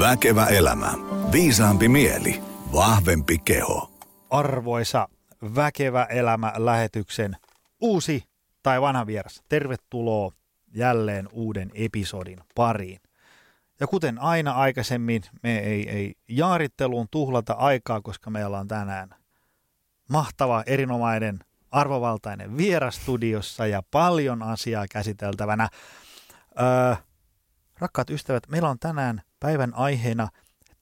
Väkevä elämä. Viisaampi mieli. Vahvempi keho. Arvoisa Väkevä elämä lähetyksen uusi tai vanha vieras. Tervetuloa jälleen uuden episodin pariin. Ja kuten aina aikaisemmin, me ei, ei jaaritteluun tuhlata aikaa, koska meillä on tänään mahtava, erinomainen, arvovaltainen vierastudiossa ja paljon asiaa käsiteltävänä. Öö, rakkaat ystävät, meillä on tänään päivän aiheena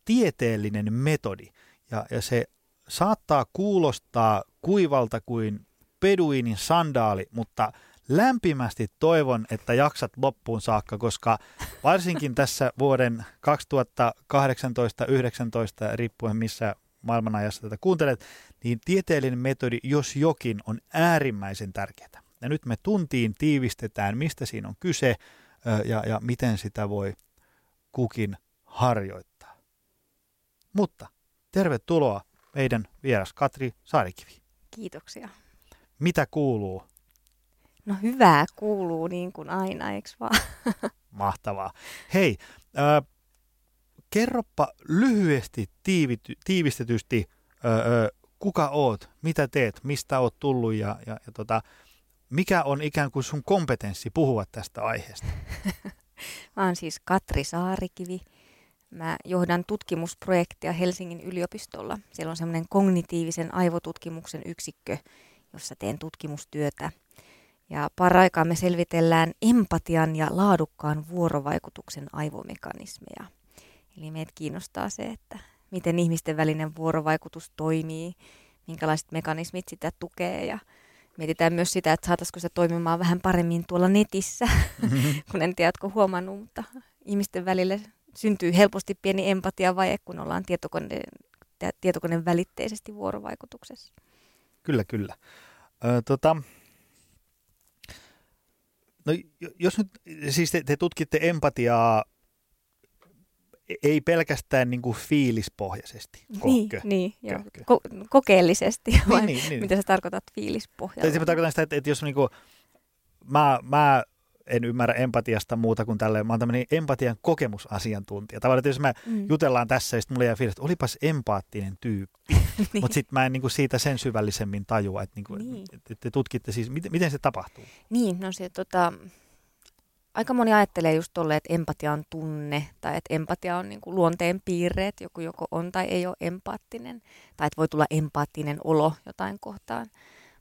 tieteellinen metodi. Ja, ja se saattaa kuulostaa kuivalta kuin peduinin sandaali, mutta lämpimästi toivon, että jaksat loppuun saakka, koska varsinkin tässä vuoden 2018-2019, riippuen missä maailmanajassa tätä kuuntelet, niin tieteellinen metodi, jos jokin, on äärimmäisen tärkeää. Ja nyt me tuntiin tiivistetään, mistä siinä on kyse ja, ja miten sitä voi kukin harjoittaa. Mutta tervetuloa meidän vieras Katri Saarikivi. Kiitoksia. Mitä kuuluu? No hyvää kuuluu niin kuin aina, eikö vaan? Mahtavaa. Hei, äh, kerroppa lyhyesti tiivity, tiivistetysti, äh, äh, kuka oot, mitä teet, mistä oot tullut ja, ja, ja tota, mikä on ikään kuin sun kompetenssi puhua tästä aiheesta? Mä oon siis Katri Saarikivi. Mä johdan tutkimusprojektia Helsingin yliopistolla. Siellä on semmoinen kognitiivisen aivotutkimuksen yksikkö, jossa teen tutkimustyötä. Ja paraikaa me selvitellään empatian ja laadukkaan vuorovaikutuksen aivomekanismeja. Eli meitä kiinnostaa se, että miten ihmisten välinen vuorovaikutus toimii, minkälaiset mekanismit sitä tukee ja mietitään myös sitä, että saataisiko se toimimaan vähän paremmin tuolla netissä, mm-hmm. kun en tiedä, oletko huomannut, mutta ihmisten välille syntyy helposti pieni empatiavaje, kun ollaan tietokone, tietokoneen välitteisesti vuorovaikutuksessa. Kyllä, kyllä. Ö, tota, no, jos nyt, siis te, te tutkitte empatiaa ei pelkästään niin kuin fiilispohjaisesti. Niin, niin joo. Ko- kokeellisesti, niin, vai niin, niin. mitä sä tarkoitat fiilispohjaisesti? Tai tarkoitan sitä, että, että jos niin kuin, mä, mä en ymmärrä empatiasta muuta kuin tälleen, mä oon tämmöinen empatian kokemusasiantuntija. Tavallaan, että jos me mm. jutellaan tässä, ja sitten mulle jää fiilis, että olipas empaattinen tyyppi, niin. mutta sitten mä en niinku siitä sen syvällisemmin tajua, että niinku, niin. et te tutkitte siis, miten, miten se tapahtuu? Niin, no se tota, aika moni ajattelee just tolle, että empatia on tunne, tai että empatia on niinku luonteen piirre, että joku joko on tai ei ole empaattinen, tai että voi tulla empaattinen olo jotain kohtaan.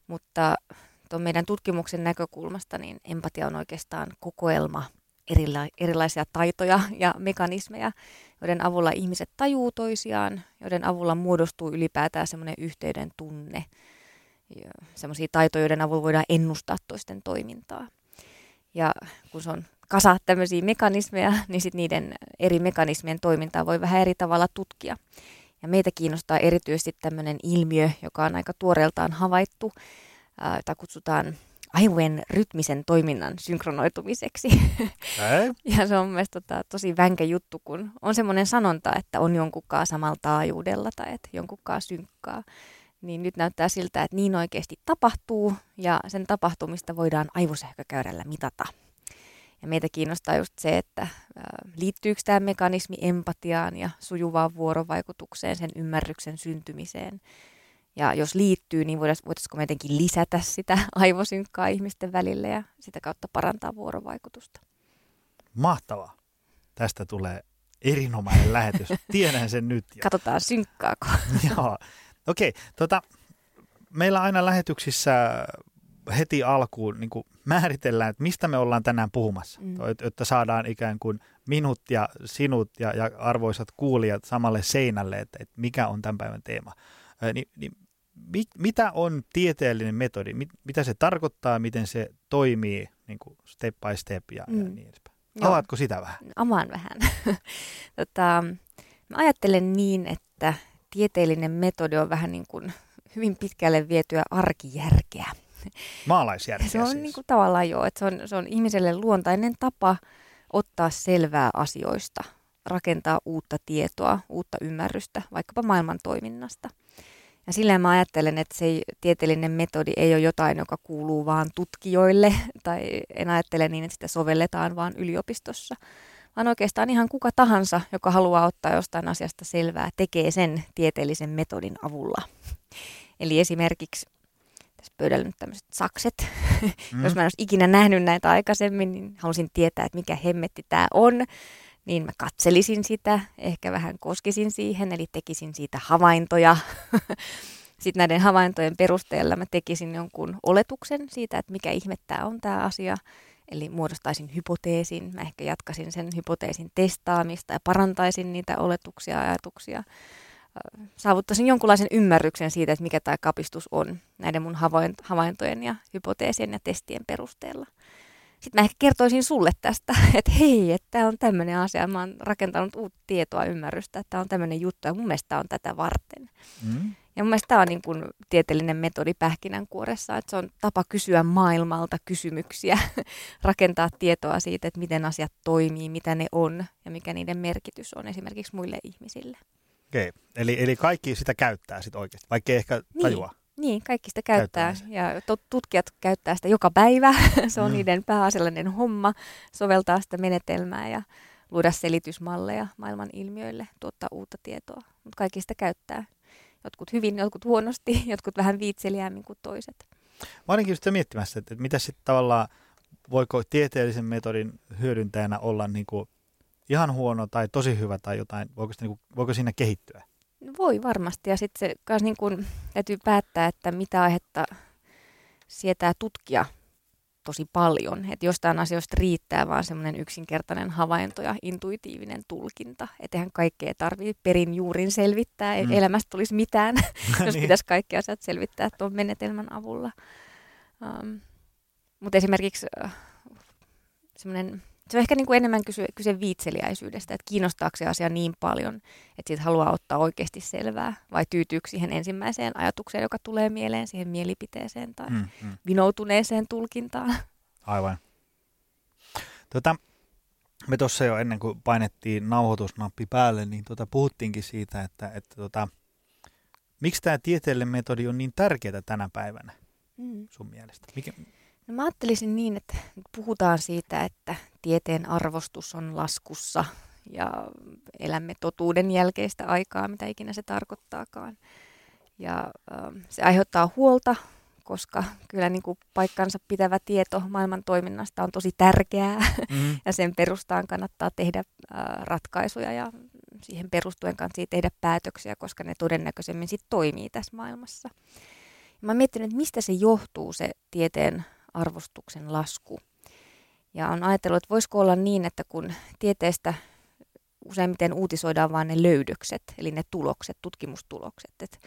Mutta tuon meidän tutkimuksen näkökulmasta niin empatia on oikeastaan kokoelma erila- erilaisia taitoja ja mekanismeja, joiden avulla ihmiset tajuu toisiaan, joiden avulla muodostuu ylipäätään semmoinen yhteyden tunne. Semmoisia taitoja, joiden avulla voidaan ennustaa toisten toimintaa. Ja kun se on kasa tämmöisiä mekanismeja, niin sitten niiden eri mekanismien toimintaa voi vähän eri tavalla tutkia. Ja meitä kiinnostaa erityisesti tämmöinen ilmiö, joka on aika tuoreeltaan havaittu, jota kutsutaan aivojen rytmisen toiminnan synkronoitumiseksi. ja se on mielestäni tota, tosi vänkä juttu, kun on semmoinen sanonta, että on jonkunkaan samalla taajuudella tai että jonkunkaan synkkaa. Niin nyt näyttää siltä, että niin oikeasti tapahtuu ja sen tapahtumista voidaan aivosähkökäyrällä mitata. Ja meitä kiinnostaa just se, että liittyykö tämä mekanismi empatiaan ja sujuvaan vuorovaikutukseen, sen ymmärryksen syntymiseen – ja jos liittyy, niin voitaisiinko me jotenkin lisätä sitä aivosynkkaa ihmisten välille ja sitä kautta parantaa vuorovaikutusta. Mahtavaa. Tästä tulee erinomainen lähetys. Tiedän sen nyt. Ja... Katsotaan synkkaako. Joo. Okei, okay, tota, meillä aina lähetyksissä heti alkuun niin kuin määritellään, että mistä me ollaan tänään puhumassa, mm. että saadaan ikään kuin minut ja sinut ja, ja arvoisat kuulijat samalle seinälle, että, että mikä on tämän päivän teema. Ni, niin mit, mitä on tieteellinen metodi, mit, mitä se tarkoittaa, miten se toimii niin kuin step by step ja, mm. ja niin edespäin. Avaatko sitä vähän? Avaan vähän. tota, mä ajattelen niin, että tieteellinen metodi on vähän niin kuin hyvin pitkälle vietyä arkijärkeä. Maalaisjärkeä Se on siis. niin kuin tavallaan joo, että se on, se on ihmiselle luontainen tapa ottaa selvää asioista, rakentaa uutta tietoa, uutta ymmärrystä vaikkapa maailman toiminnasta – ja silleen mä ajattelen, että se tieteellinen metodi ei ole jotain, joka kuuluu vaan tutkijoille, tai en ajattele niin, että sitä sovelletaan vaan yliopistossa, vaan oikeastaan ihan kuka tahansa, joka haluaa ottaa jostain asiasta selvää, tekee sen tieteellisen metodin avulla. Eli esimerkiksi tässä pöydällä nyt tämmöiset sakset. Mm. Jos mä en olisi ikinä nähnyt näitä aikaisemmin, niin halusin tietää, että mikä hemmetti tämä on. Niin mä katselisin sitä, ehkä vähän koskisin siihen, eli tekisin siitä havaintoja. Sitten näiden havaintojen perusteella mä tekisin jonkun oletuksen siitä, että mikä ihme tämä on tämä asia. Eli muodostaisin hypoteesin, mä ehkä jatkaisin sen hypoteesin testaamista ja parantaisin niitä oletuksia ja ajatuksia. Saavuttaisin jonkunlaisen ymmärryksen siitä, että mikä tämä kapistus on näiden mun havaintojen ja hypoteesien ja testien perusteella. Sitten mä ehkä kertoisin sulle tästä, että hei, että tämä on tämmöinen asia. Mä oon rakentanut uutta tietoa, ymmärrystä, että tämä on tämmöinen juttu ja mun mielestä tämä on tätä varten. Mm. Ja mun mielestä tämä on niin kuin tieteellinen metodi pähkinänkuoressa, että se on tapa kysyä maailmalta kysymyksiä, rakentaa tietoa siitä, että miten asiat toimii, mitä ne on ja mikä niiden merkitys on esimerkiksi muille ihmisille. Okei, okay. eli, eli kaikki sitä käyttää sitten oikeasti, vaikka ei ehkä tajua. Niin. Niin, kaikki sitä käyttää ja tutkijat käyttää sitä joka päivä. se on mm. niiden pääasiallinen homma, soveltaa sitä menetelmää ja luoda selitysmalleja maailman ilmiöille, tuottaa uutta tietoa. Mutta kaikki sitä käyttää. Jotkut hyvin, jotkut huonosti, jotkut vähän viitseliämmin kuin toiset. Mä olinkin just miettimässä, että, että mitä sitten tavallaan, voiko tieteellisen metodin hyödyntäjänä olla niin kuin ihan huono tai tosi hyvä tai jotain, voiko, sitä, niin kuin, voiko siinä kehittyä? Voi varmasti ja sitten se myös niin kuin, täytyy päättää, että mitä aihetta sietää tutkia tosi paljon. Että jostain asioista riittää vaan semmoinen yksinkertainen havainto ja intuitiivinen tulkinta. Että eihän kaikkea tarvitse perin juurin selvittää, ei mm. elämästä tulisi mitään, jos niin. pitäisi kaikki asiat selvittää tuon menetelmän avulla. Um, mutta esimerkiksi uh, semmoinen se on ehkä niin kuin enemmän kyse, kyse viitseliäisyydestä, että kiinnostaako se asia niin paljon, että siitä haluaa ottaa oikeasti selvää, vai tyytyykö siihen ensimmäiseen ajatukseen, joka tulee mieleen, siihen mielipiteeseen tai mm, mm. vinoutuneeseen tulkintaan. Aivan. Tota, me tuossa jo ennen kuin painettiin nauhoitusnappi päälle, niin tota, puhuttiinkin siitä, että, että tota, miksi tämä tieteellinen metodi on niin tärkeää tänä päivänä mm. sun mielestä? Mikä, No mä ajattelisin niin, että puhutaan siitä, että tieteen arvostus on laskussa ja elämme totuuden jälkeistä aikaa, mitä ikinä se tarkoittaakaan. Ja äh, se aiheuttaa huolta, koska kyllä niin kuin paikkansa pitävä tieto maailman toiminnasta on tosi tärkeää mm-hmm. ja sen perustaan kannattaa tehdä äh, ratkaisuja ja siihen perustuen kannattaa tehdä päätöksiä, koska ne todennäköisemmin sitten toimii tässä maailmassa. Ja mä oon miettinyt, että mistä se johtuu se tieteen arvostuksen lasku. Ja on ajatellut, että voisiko olla niin, että kun tieteestä useimmiten uutisoidaan vain ne löydökset, eli ne tulokset, tutkimustulokset, että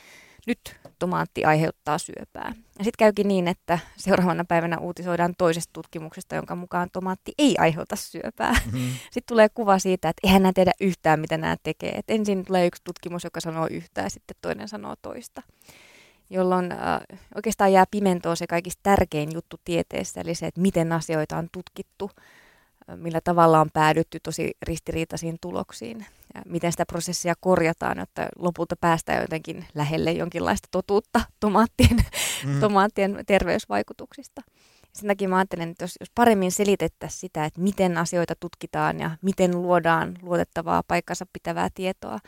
nyt tomaatti aiheuttaa syöpää. Ja sitten käykin niin, että seuraavana päivänä uutisoidaan toisesta tutkimuksesta, jonka mukaan tomaatti ei aiheuta syöpää. Mm-hmm. Sitten tulee kuva siitä, että eihän nämä tiedä yhtään, mitä nämä tekee. Et ensin tulee yksi tutkimus, joka sanoo yhtään, ja sitten toinen sanoo toista jolloin äh, oikeastaan jää pimentoon se kaikista tärkein juttu tieteessä, eli se, että miten asioita on tutkittu, äh, millä tavalla on päädytty tosi ristiriitaisiin tuloksiin, ja miten sitä prosessia korjataan, jotta lopulta päästään jotenkin lähelle jonkinlaista totuutta tomaattien, mm. tomaattien terveysvaikutuksista. Sen takia mä ajattelen, että jos, jos paremmin selitettäisiin sitä, että miten asioita tutkitaan ja miten luodaan luotettavaa paikkansa pitävää tietoa,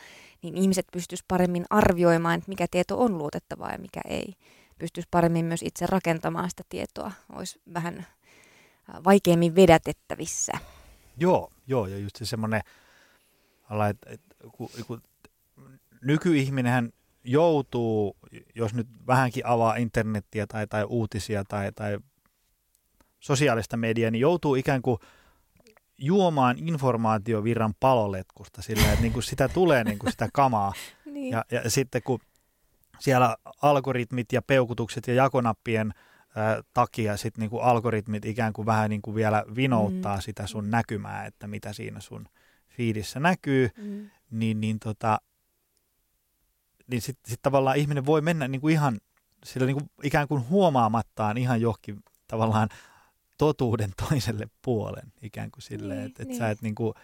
niin ihmiset pystyisivät paremmin arvioimaan, että mikä tieto on luotettavaa ja mikä ei. Pystyisi paremmin myös itse rakentamaan sitä tietoa. Olisi vähän äh, vaikeammin vedätettävissä. Joo, joo ja just se semmoinen, että, että kun, kun nykyihminenhän joutuu, jos nyt vähänkin avaa internettiä tai, tai uutisia tai, tai sosiaalista mediaa, niin joutuu ikään kuin juomaan informaatiovirran paloletkusta sillä, että niin kuin sitä tulee niin kuin sitä kamaa. niin. ja, ja sitten kun siellä algoritmit ja peukutukset ja jakonappien ää, takia sitten niin kuin algoritmit ikään kuin vähän niin kuin vielä vinouttaa mm. sitä sun näkymää, että mitä siinä sun fiidissä näkyy, mm. niin, niin, tota, niin sitten sit tavallaan ihminen voi mennä niin kuin ihan sillä niin kuin ikään kuin huomaamattaan ihan johonkin tavallaan totuuden toiselle puolen ikään kuin silleen, niin, että et niin. sä et niin kuin,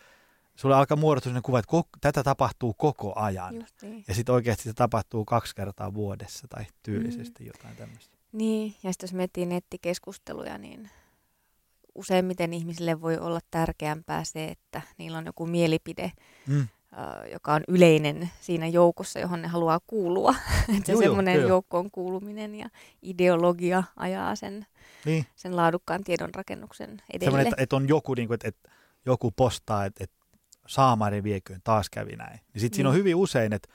sulle alkaa muodostua sellainen kuva, että koko, tätä tapahtuu koko ajan. niin. Ja sitten oikeasti se tapahtuu kaksi kertaa vuodessa tai tyylisesti mm. jotain tämmöistä. Niin, ja sitten jos miettii nettikeskusteluja, niin useimmiten ihmisille voi olla tärkeämpää se, että niillä on joku mielipide, Mm. Joka on yleinen siinä joukossa, johon ne haluaa kuulua. että semmoinen joo. joukkoon kuuluminen ja ideologia ajaa sen, Niin, sen laadukkaan tiedon rakennuksen edelle. semmoinen, että, että on joku, niin kuin, että, että joku postaa, että, että saamari vieköön taas kävi näin. Niin sitten siinä on Niin. hyvin usein, että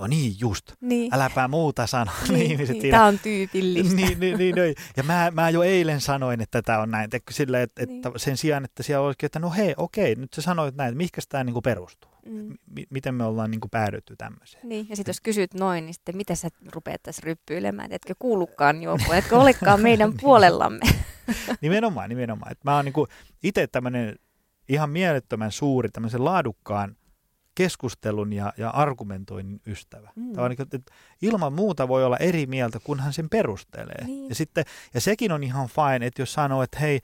no niin just, niin. äläpä muuta sano. niin, ihmiset niin, siinä. Tämä on tyypillistä. Niin, niin, niin, niin. Ja mä, mä jo eilen sanoin, että tämä on näin. Sille, että, Niin. että sen sijaan, että siellä olisikin, että no hei, okei, nyt sä sanoit näin, että mihinkä tämä niin perustuu? Mm. M- miten me ollaan niin kuin päädytty tämmöiseen? Niin, ja sitten jos kysyt noin, niin sitten mitä sä rupeat tässä ryppyilemään, etkö kuulukaan joukkoon, etkö olekaan meidän puolellamme. Nimenomaan, nimenomaan. Että mä oon niin itse tämmöinen ihan mielettömän suuri tämmöisen laadukkaan keskustelun ja, ja argumentoinnin ystävä. Mm. Tämä on niin, että ilman muuta voi olla eri mieltä, kunhan sen perustelee. Niin. Ja, sitten, ja sekin on ihan fine, että jos sanoo, että hei,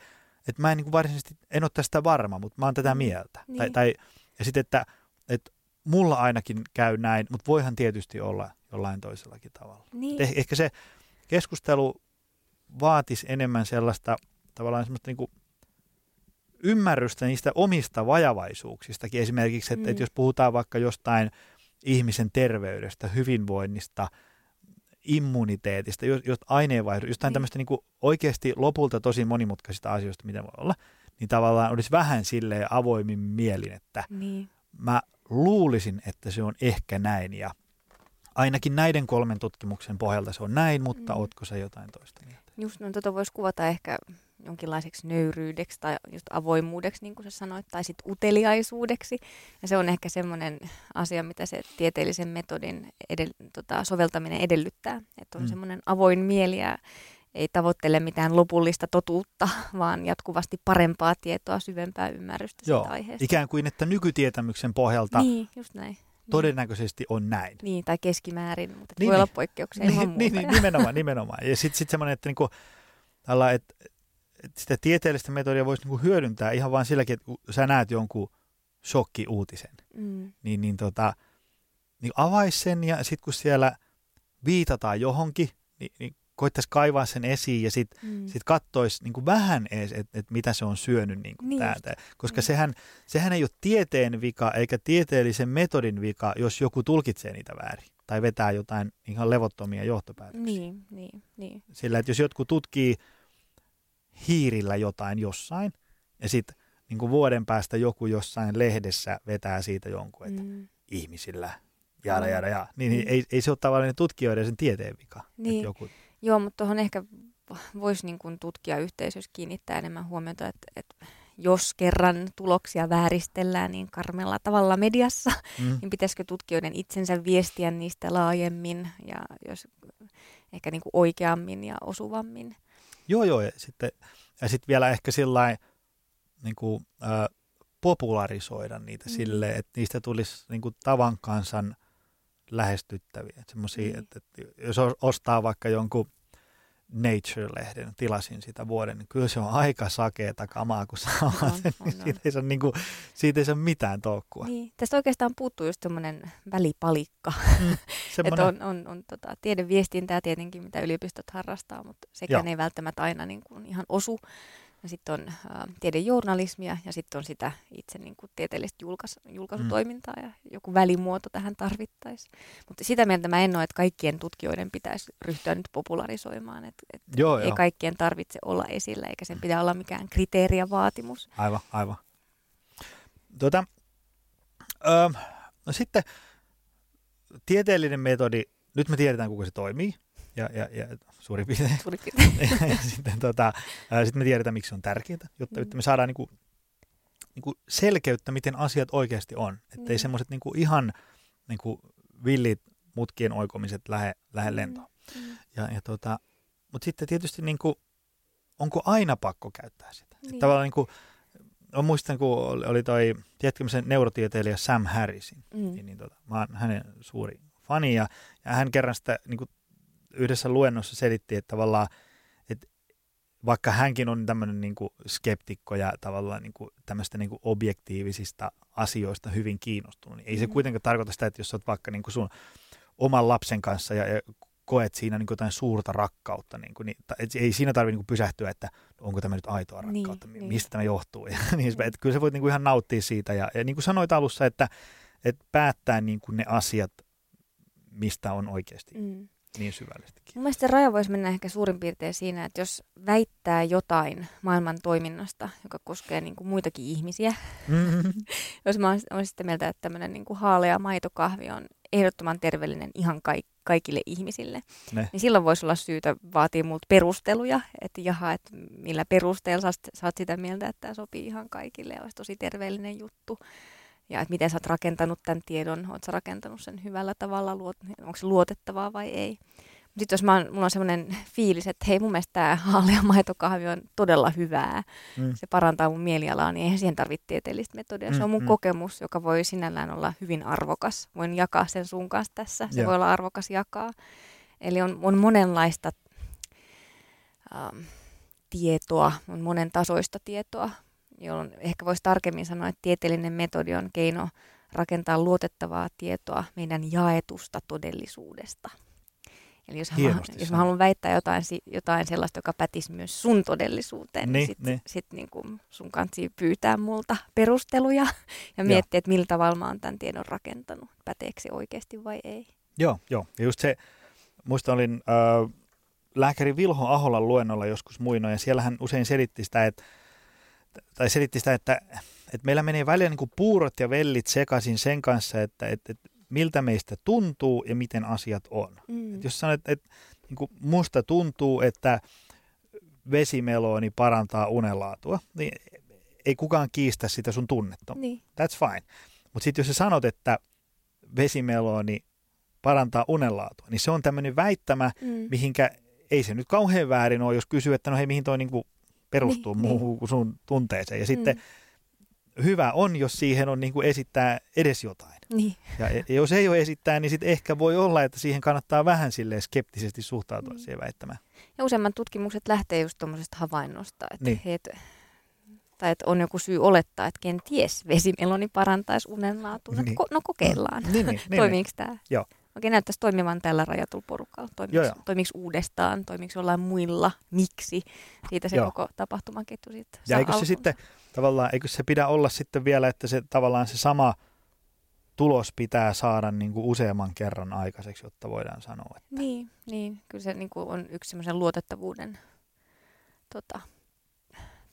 että mä en niin varsinaisesti, en ole tästä varma, mutta mä oon tätä Mm. mieltä. Niin. Tai, tai, ja sitten, että, että mulla ainakin käy näin, mutta voihan tietysti olla jollain toisellakin tavalla. Niin. Eh, ehkä se keskustelu vaatisi enemmän sellaista tavallaan semmoista niin kuin ymmärrystä niistä omista vajavaisuuksistakin. Esimerkiksi, että, Mm. että jos puhutaan vaikka jostain ihmisen terveydestä, hyvinvoinnista, immuniteetista, jos, jos aineenvaihdosta, jostain Niin. niin. tämmöistä niin kuin oikeasti lopulta tosi monimutkaisista asioista, mitä voi olla, niin tavallaan olisi vähän silleen avoimin mielin, että Niin. mä luulisin, että se on ehkä näin ja ainakin näiden kolmen tutkimuksen pohjalta se on näin, mutta Mm. ootko se jotain toista mieltä? Just no, tota voisi kuvata ehkä jonkinlaiseksi nöyryydeksi tai just avoimuudeksi, niin kuin sä sanoit, tai sitten uteliaisuudeksi. Ja se on ehkä semmoinen asia, mitä se tieteellisen metodin edel- tota, soveltaminen edellyttää. Että on Mm. semmoinen avoin mieli ja ei tavoittele mitään lopullista totuutta, vaan jatkuvasti parempaa tietoa, syvempää ymmärrystä Joo, siitä aiheesta. ikään kuin, että nykytietämyksen pohjalta niin. Niin, just näin. todennäköisesti on näin. Niin, tai keskimäärin, mutta Niin, voi olla niin. poikkeuksia ilman Niin, niin, niin, nimenomaan, nimenomaan. Ja sitten sit semmoinen, että, niinku, tällä, että, että sitä tieteellistä metodia voisi niinku hyödyntää ihan vain silläkin, että kun sä näet jonkun shokki-uutisen, Mm, niin, niin, tota, niin avais sen ja sitten kun siellä viitataan johonkin, niin, niin koittaisi kaivaa sen esiin ja sitten mm. sit kattoisi niin vähän edes, että et mitä se on syönyt niin kuin Niin täältä. Koska Mm. sehän, sehän ei ole tieteen vika eikä tieteellisen metodin vika, jos joku tulkitsee niitä väärin tai vetää jotain ihan levottomia johtopäätöksiä. Niin, niin, niin. Sillä, että jos jotkut tutkii hiirillä jotain jossain ja sitten niin vuoden päästä joku jossain lehdessä vetää siitä jonkun, että mm. Ihmisillä jada jada jada, niin, niin ei, ei se ole tavallaan tutkijoiden sen tieteen vika. Niin. Että joku, Joo, mutta tuohon ehkä voisi niin kuin tutkijayhteisössä kiinnittää enemmän huomiota, että, että jos kerran tuloksia vääristellään niin karmella tavalla mediassa, mm, niin pitäisikö tutkijoiden itsensä viestiä niistä laajemmin ja jos ehkä niin kuin oikeammin ja osuvammin. Joo, joo. Ja sitten, ja sitten vielä ehkä sillä niin kuin, äh, popularisoida niitä Mm. mm. silleen, että niistä tulisi niin kuin, tavan kansan lähestyttäviä. Että semmosia, Mm. että, että jos ostaa vaikka jonkun Nature-lehden, tilasin sitä vuoden, niin kyllä se on aika sakeeta kamaa, kun saa On, sen, on, niin on. siitä, ei saa, niin kuin, siitä ei saa mitään toukkua. Niin, tästä oikeastaan puuttuu just semmoinen välipalikka, että Semmoinen, on, on, on tota, tiedeviestintää tietenkin, mitä yliopistot harrastaa, mutta sekään Joo. ei välttämättä aina niin kuin ihan osu. Ja sitten on ä, tiedejournalismia ja sitten on sitä itse niin kuin tieteellistä julkais, julkaisutoimintaa ja joku välimuoto tähän tarvittaisiin. Mutta sitä mieltä mä en ole, että kaikkien tutkijoiden pitäisi ryhtyä nyt popularisoimaan. Että, että joo, ei joo. kaikkien tarvitse olla esillä eikä sen pitää olla mikään kriteeri ja vaatimus. Aivan, aivan. Tuota, öö, no sitten tieteellinen metodi, nyt me tiedetään kuinka se toimii, ja, ja, ja suurin piirtein. Suurin piirtein. ja sitten tota, ää, sit me tiedetään, miksi se on tärkeää, jotta, Mm. jotta me saadaan niinku, niinku selkeyttä, miten asiat oikeasti on. Että ei Niin. semmoiset niinku ihan niinku villit mutkien oikomiset lähde, lähde lentoon. Mm. Ja, ja tota, Mutta sitten tietysti niinku, onko aina pakko käyttää sitä? Niin. Niin. Tavallaan niinku, mä muistan, kun oli, oli toi, tiedätkö sen neurotieteilijä Sam Harrisin, Mm. niin, niin tota, mä oon hänen suuri fani ja, ja hän kerran sitä niin kuin yhdessä luennossa selitti, että tavallaan, että vaikka hänkin on tämmöinen niin kuin skeptikko ja tavallaan niin kuin tämmöistä niin kuin objektiivisista asioista hyvin kiinnostunut, niin ei se Mm. kuitenkaan tarkoita sitä, että jos oot vaikka niin kuin sun oman lapsen kanssa ja, ja koet siinä niin kuin jotain suurta rakkautta. Niin kuin, niin, et ei siinä tarvitse niin kuin pysähtyä, että onko tämä nyt aitoa Niin, rakkautta, niin, niin. mistä tämä johtuu. Ja, niin, mm. että kyllä sä voit niin kuin ihan nauttia siitä. Ja, ja niin kuin sanoit alussa, että, että päättää niin kuin ne asiat, mistä on oikeasti Mm. Niin syvällistikin. Mun mielestä raja voisi mennä ehkä suurin piirtein siinä, että jos väittää jotain maailman toiminnasta, joka koskee niin kuin muitakin ihmisiä, Mm-hmm. jos mä oon sitä mieltä, että tämmöinen niin kuin haalea maitokahvi on ehdottoman terveellinen ihan kaik- kaikille ihmisille, Ne. niin silloin voisi olla syytä vaatia multa perusteluja, että jaha, että millä perusteella sä oot sitä mieltä, että tämä sopii ihan kaikille ja olisi tosi terveellinen juttu. Ja että miten sä oot rakentanut tämän tiedon, oot sä rakentanut sen hyvällä tavalla, luot, onko se luotettavaa vai ei. Sitten jos mä oon, mulla on semmoinen fiilis, että hei mun mielestä tämä haalea maitokahvi on todella hyvää, Mm. se parantaa mun mielialaa, niin eihän siihen tarvitse tieteellistä metodia. Se on mun Mm, mm. kokemus, joka voi sinällään olla hyvin arvokas. Voin jakaa sen sun kanssa tässä. Se Joo. voi olla arvokas jakaa. Eli on, on monenlaista ähm, tietoa, on monen tasoista tietoa, jolloin ehkä voisi tarkemmin sanoa, että tieteellinen metodi on keino rakentaa luotettavaa tietoa meidän jaetusta todellisuudesta. Eli jos, haluan, Hienosti jos mä haluan väittää jotain, jotain sellaista, joka pätisi myös sun todellisuuteen, niin, Niin, sit, niin. sit niin kuin sun kansi pyytää multa perusteluja ja miettiä, että millä tavalla mä oon tämän tiedon rakentanut. Päteekö se oikeasti vai ei? Joo, joo. Ja just se, muista olin äh, lääkäri Vilho Aholan luennolla joskus muinoin, ja siellä hän usein selitti sitä, että, tai selitti sitä, että, että meillä menee välillä niin kuin puurot ja vellit sekaisin sen kanssa, että, että, että miltä meistä tuntuu ja miten asiat on. Mm. Et jos sanot, että niin kuin musta tuntuu, että vesimelooni parantaa unenlaatua, niin ei kukaan kiistä sitä sun tunnetta. Niin. That's fine. Mutta sitten jos sä sanot, että vesimelooni parantaa unenlaatua, niin se on tämmöinen väittämä, Mm. mihinkä ei se nyt kauhean väärin ole, jos kysyy, että no hei, mihin toi niinku perustuu Niin, muuhun kuin sun tunteeseen. Ja sitten Mm. hyvä on, jos siihen on niinku esittää edes jotain. Niin. Ja e- jos ei ole esittää, niin sitten ehkä voi olla, että siihen kannattaa vähän silleen skeptisesti suhtautua Mm. siihen väittämään. Ja useimmat tutkimukset lähtee just tuommoisesta havainnosta, että, Niin. niin. et, tai että on joku syy olettaa, että kenties vesimeloni parantaisi unenlaatua. No, Niin. ko- no kokeillaan. Niin, niin, niin, niin. Toimiiko tämä? Joo. Okei, näyttäisi toimivan tällä rajatulla porukalla. Toimiiko uudestaan? Toimiiko jollain muilla? Miksi? Siitä se Joo. koko tapahtumaketju sitten Ja eikö se alkunsa. sitten tavallaan, eikö se pidä olla sitten vielä, että se tavallaan se sama tulos pitää saada niin kuin useamman kerran aikaiseksi, jotta voidaan sanoa, että Niin, niin. kyllä se niin kuin on yksi semmoisen luotettavuuden tota,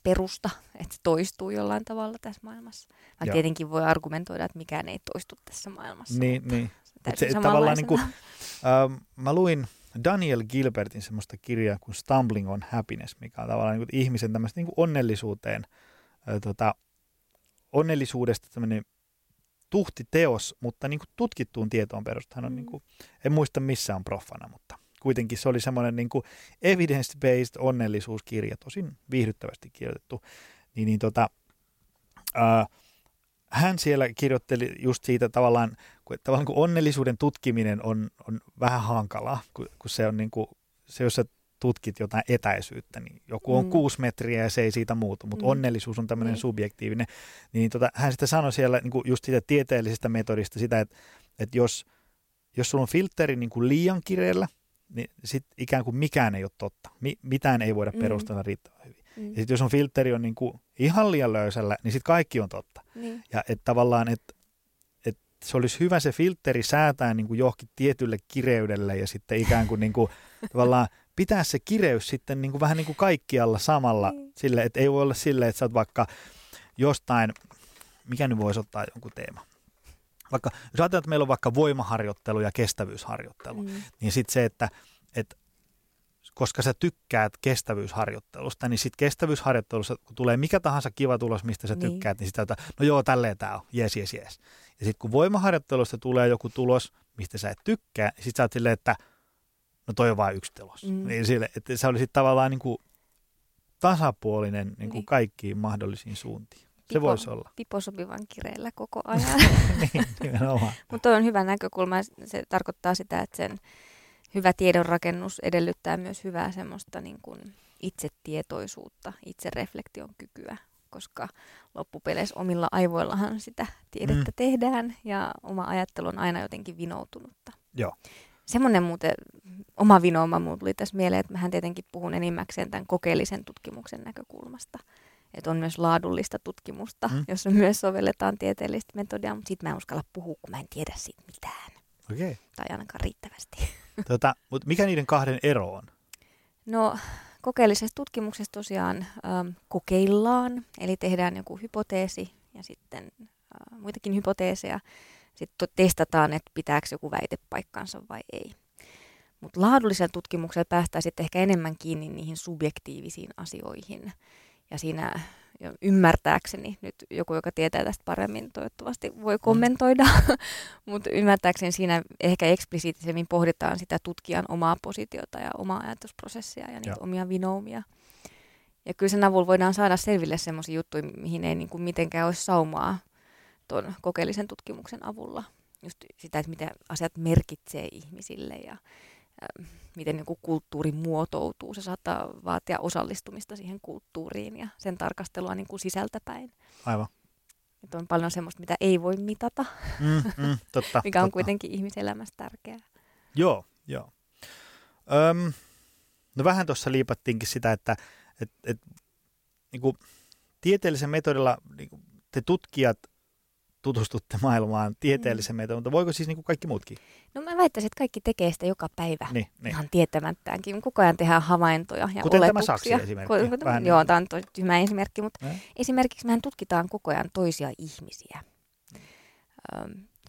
perusta, että se toistuu jollain tavalla tässä maailmassa. Mä Joo. tietenkin voi argumentoida, että mikään ei toistu tässä maailmassa. niin, niin. Täysin se tavallaan niin kuin, ähm, mä luin Daniel Gilbertin semmoista kirjaa kuin Stumbling on Happiness, mikä on tavallaan niin kuin ihmisen tämmöistä niin kuin onnellisuuteen, äh, tota, onnellisuudesta tämmöinen tuhti teos, mutta niin kuin tutkittuun tietoon perustuva. Hän on Mm. niin kuin, en muista missä on proffana, mutta kuitenkin se oli semmoinen niin kuin evidence-based onnellisuuskirja, tosin viihdyttävästi kirjoitettu. Niin, niin tota, ää, hän siellä kirjoitteli just siitä tavallaan, kun, tavallaan kun onnellisuuden tutkiminen on, on vähän hankalaa, kun, kun se on niin kuin, se jos sä tutkit jotain etäisyyttä, niin joku on Mm. kuusi metriä ja se ei siitä muutu, mutta Mm. onnellisuus on tämmöinen Niin. subjektiivinen. Niin tota, hän sitten sanoi siellä niin kuin just siitä tieteellisestä metodista sitä, että, että jos, jos sulla on filtteri niin kuin liian kireellä, niin sitten ikään kuin mikään ei ole totta. Mi- mitään ei voida Mm. perustella riittävän hyvin. Mm. Ja sitten jos on filtteri on niin kuin ihan liian löysällä, niin sitten kaikki on totta. Niin. Ja että tavallaan, että et se olisi hyvä se filtteri säätää niin kuin johonkin tietylle kireydelle ja sitten ikään kuin, niin kuin tavallaan pitää se kireys sitten niin kuin vähän niin kuin kaikkialla samalla Niin. sille, että ei voi olla silleen, että sä oot vaikka jostain, mikä nyt voisi ottaa jonkun teema. Vaikka, jos ajatellaan, että meillä on vaikka voimaharjoittelu ja kestävyysharjoittelu, Mm. niin sitten se, että, että koska sä tykkäät kestävyysharjoittelusta, niin sitten kestävyysharjoittelussa, kun tulee mikä tahansa kiva tulos, mistä sä Niin. tykkäät, niin sitä, että no joo, tälleen tää on, jes, jes, jes. Ja sitten kun voimaharjoittelusta tulee joku tulos, mistä sä et tykkää, niin sitten sä oot silleen, että no toi on vain yksi tulos. Mm. Niin sille, että se oli sitten tavallaan niin kuin tasapuolinen niin kuin Niin. kaikkiin mahdollisiin suuntiin. Se Pipo- voisi olla. Pipo sopivan kireellä koko ajan. niin. Mutta on hyvä näkökulma. Se tarkoittaa sitä, että sen hyvä tiedonrakennus edellyttää myös hyvää semmoista niin kuin itsetietoisuutta, itsereflektion kykyä, koska loppupeleissä omilla aivoillahan sitä tiedettä Mm. tehdään ja oma ajattelu on aina jotenkin vinoutunutta. Joo. semmoinen muuten oma vinooma mulla tuli tässä mieleen, että mähän tietenkin puhun enimmäkseen tämän kokeellisen tutkimuksen näkökulmasta. Että on myös laadullista tutkimusta, mm. jossa myös sovelletaan tieteellistä metodia, mutta sitten mä en uskalla puhua, kun mä en tiedä siitä mitään. Okay. Tai ainakaan riittävästi. Tota, mutta mikä niiden kahden ero on? No kokeellisessa tutkimuksessa tosiaan ähm, kokeillaan, eli tehdään joku hypoteesi ja sitten äh, muitakin hypoteeseja. Sitten testataan, että pitääkö joku väite paikkansa vai ei. Mutta laadullisella tutkimuksella päästään sitten ehkä enemmän kiinni niihin subjektiivisiin asioihin. Ja siinä ymmärtääkseni, nyt joku, joka tietää tästä paremmin, toivottavasti voi mm. kommentoida, mm. mutta ymmärtääkseni siinä ehkä eksplisiittisemmin pohditaan sitä tutkijan omaa positiota ja omaa ajatusprosessia ja niitä Joo. omia vinoumia. Ja kyllä sen avulla voidaan saada selville sellaisia juttuja, mihin ei niin kuin mitenkään olisi saumaa tuon kokeellisen tutkimuksen avulla. Just sitä, että mitä asiat merkitsee ihmisille ja miten niin kuin kulttuuri muotoutuu. Se saattaa vaatia osallistumista siihen kulttuuriin ja sen tarkastelua niin kuin sisältäpäin. Aivan. Että on paljon semmoista, mitä ei voi mitata, mm, mm, totta, mikä on totta. kuitenkin ihmiselämässä tärkeää. Joo, joo. Öm, no vähän tuossa liipattiinkin sitä, että et, et, niin kuin, tieteellisen metodilla niin kuin, te tutkijat tutustutte maailmaan tieteellisen mm. mutta voiko siis niin kuin kaikki muutkin? No mä väittäisin, että kaikki tekee sitä joka päivä niin, niin. ihan tietämättäänkin. Koko ajan tehdään havaintoja ja Kuten oletuksia. tämä Saksi-esimerkki. Kuten, Vähän joo, niin. tämä on tosi tyhmä esimerkki, mutta eh? esimerkiksi mehän tutkitaan koko ajan toisia ihmisiä.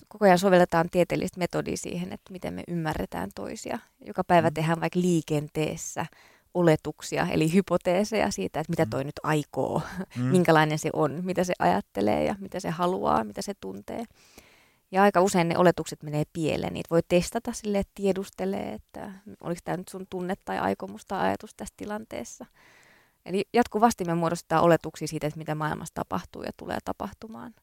koko ajan sovelletaan tieteellistä metodia siihen, että miten me ymmärretään toisia. Joka päivä mm. tehdään vaikka liikenteessä oletuksia, eli hypoteeseja siitä, että mitä mm. toi nyt aikoo, mm. minkälainen se on, mitä se ajattelee ja mitä se haluaa, mitä se tuntee. Ja aika usein ne oletukset menee pieleen. Niitä voi testata sille, että tiedustelee, että oliko tämä nyt sun tunne tai aikomus tai ajatus tässä tilanteessa. Eli jatkuvasti me muodostetaan oletuksia siitä, että mitä maailmassa tapahtuu ja tulee tapahtumaan.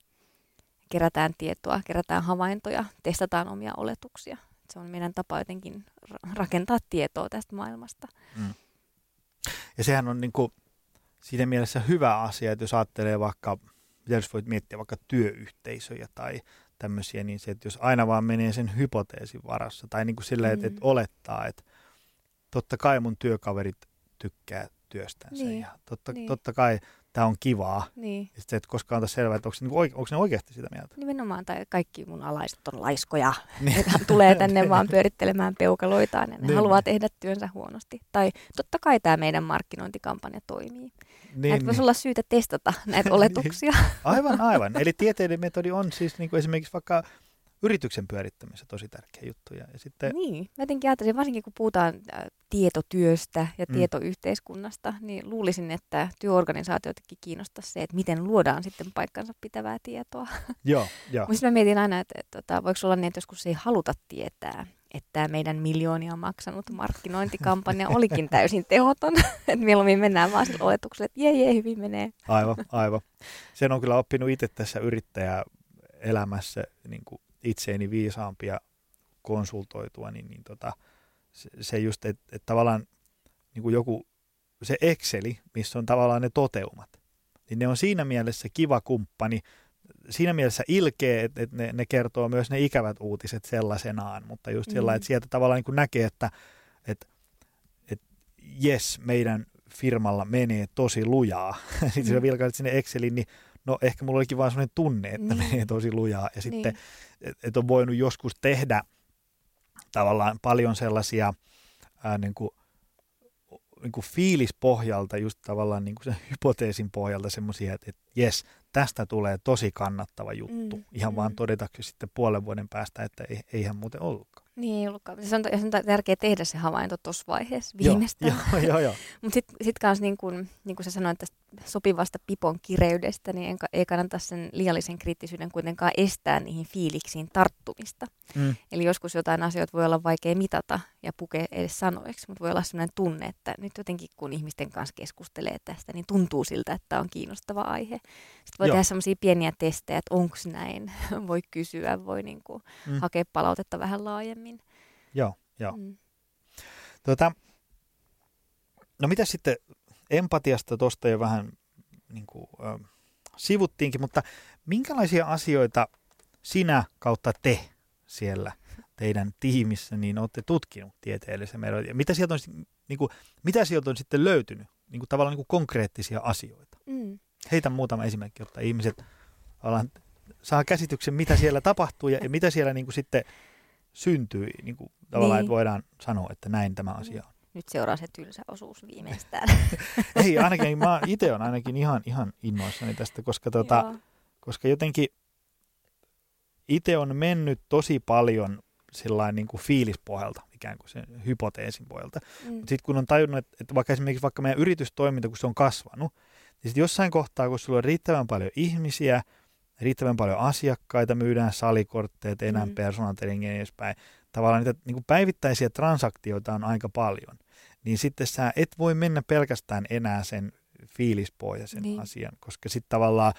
Kerätään tietoa, kerätään havaintoja, testataan omia oletuksia. Se on meidän tapa jotenkin rakentaa tietoa tästä maailmasta. Mm. Ja sehän on niin kuin siinä mielessä hyvä asia, että jos ajattelee vaikka, jos voit miettiä vaikka työyhteisöjä tai tämmöisiä, niin se, että jos aina vaan menee sen hypoteesin varassa, tai niin kuin silleen, mm. että, että olettaa, että totta kai mun työkaverit tykkää työstänsä, niin. ja totta, niin. totta kai tämä on kivaa. Niin. Ja sitten, että koskaan on selvää, että onko, niinku oike, onko ne oikeasti sitä mieltä. Nimenomaan, tai kaikki mun alaiset on laiskoja. Niin. Tulee tänne vaan pyörittelemään peukaloitaan ja ne niin. haluaa tehdä työnsä huonosti. Tai totta kai tämä meidän markkinointikampanja toimii. Niin, näitä voisi niin. olla syytä testata näitä niin. oletuksia. aivan, aivan. Eli tieteiden metodi on siis niin kuin esimerkiksi vaikka yrityksen pyörittämisessä tosi tärkeä juttu. Ja, sitten... Niin, mä jotenkin ajattelin, varsinkin kun puhutaan äh, tietotyöstä ja mm. tietoyhteiskunnasta, niin luulisin, että työorganisaatioitakin kiinnostaisi se, että miten luodaan sitten paikkansa pitävää tietoa. Joo, joo. Mutta mä mietin aina, että, että, että tota, voiko olla niin, että joskus ei haluta tietää, että tämä meidän miljoonia maksanut markkinointikampanja olikin täysin tehoton. että mieluummin mennään vaan sillä oletuksella, että jee, jee, hyvin menee. Aivan, aivan. Sen on kyllä oppinut itse tässä yrittäjäelämässä niin kuin itseeni viisaampia konsultoitua, niin, niin tota, se, se just, että et tavallaan niin kuin joku, se Exceli, missä on tavallaan ne toteumat, niin ne on siinä mielessä kiva kumppani, siinä mielessä ilkeä, että, että ne, ne kertoo myös ne ikävät uutiset sellaisenaan, mutta just mm. sellainen, että sieltä tavallaan niin kuin näkee, että, että, että jes, meidän firmalla menee tosi lujaa. Sitten mm. sä vilkaiset sinne Excelin, niin no ehkä mulla olikin vaan sellainen tunne, että niin. menee tosi lujaa. Ja sitten, niin. että et on voinut joskus tehdä tavallaan paljon sellaisia ää, niin kuin, niin kuin fiilispohjalta, just tavallaan niin kuin sen hypoteesin pohjalta semmoisia, että, että jes, tästä tulee tosi kannattava juttu. Mm, Ihan mm. vaan todetaanko sitten puolen vuoden päästä, että eihän muuten ollutkaan. Niin, ollutkaan. Se on, se on tärkeää tehdä se havainto tuossa vaiheessa viimeistään. Joo, joo, joo. Mutta sitten sit kanssa niin kuin, niin kuin sä sanoit tästä sopivasta pipon kireydestä, niin ei kannata sen liiallisen kriittisyyden kuitenkaan estää niihin fiiliksiin tarttumista. Mm. Eli joskus jotain asioita voi olla vaikea mitata ja pukea edes sanoiksi, mutta voi olla sellainen tunne, että nyt jotenkin kun ihmisten kanssa keskustelee tästä, niin tuntuu siltä, että on kiinnostava aihe. Sitten voi Joo. tehdä sellaisia pieniä testejä, että onko näin, voi kysyä, voi niin kuin mm. hakea palautetta vähän laajemmin. Joo, joo. Mm. Tota, no mitä sitten empatiasta tuosta jo vähän niin kuin, äh, sivuttiinkin, mutta minkälaisia asioita sinä kautta te siellä teidän tiimissä, niin olette tutkinut tieteellisen melodian. Mitä sieltä on, niin kuin, mitä sieltä on sitten löytynyt? Niin kuin, tavallaan niin kuin konkreettisia asioita. Mm. Heitä muutama esimerkki, jotta ihmiset alan, saa käsityksen, mitä siellä tapahtuu ja, ja mitä siellä niin kuin sitten syntyy. Niin kuin, tavallaan, niin. että voidaan sanoa, että näin tämä asia on. Nyt seuraa se tylsä osuus viimeistään. Ei, ainakin mä itse on ainakin ihan, ihan innoissani tästä, koska, tota, koska jotenkin itse on mennyt tosi paljon sillain niin kuin fiilispohjalta, ikään kuin sen hypoteesin pohjalta. Mm. Mutta sitten kun on tajunnut, että, että vaikka esimerkiksi vaikka meidän yritystoiminta, kun se on kasvanut, niin sitten jossain kohtaa, kun sulla on riittävän paljon ihmisiä, riittävän paljon asiakkaita, myydään salikortteja, tehdään mm. personal training ja edespäin, tavallaan niitä niin kuin päivittäisiä transaktioita on aika paljon, niin sitten sä et voi mennä pelkästään enää sen fiilispohjaisen niin. asian, koska sitten tavallaan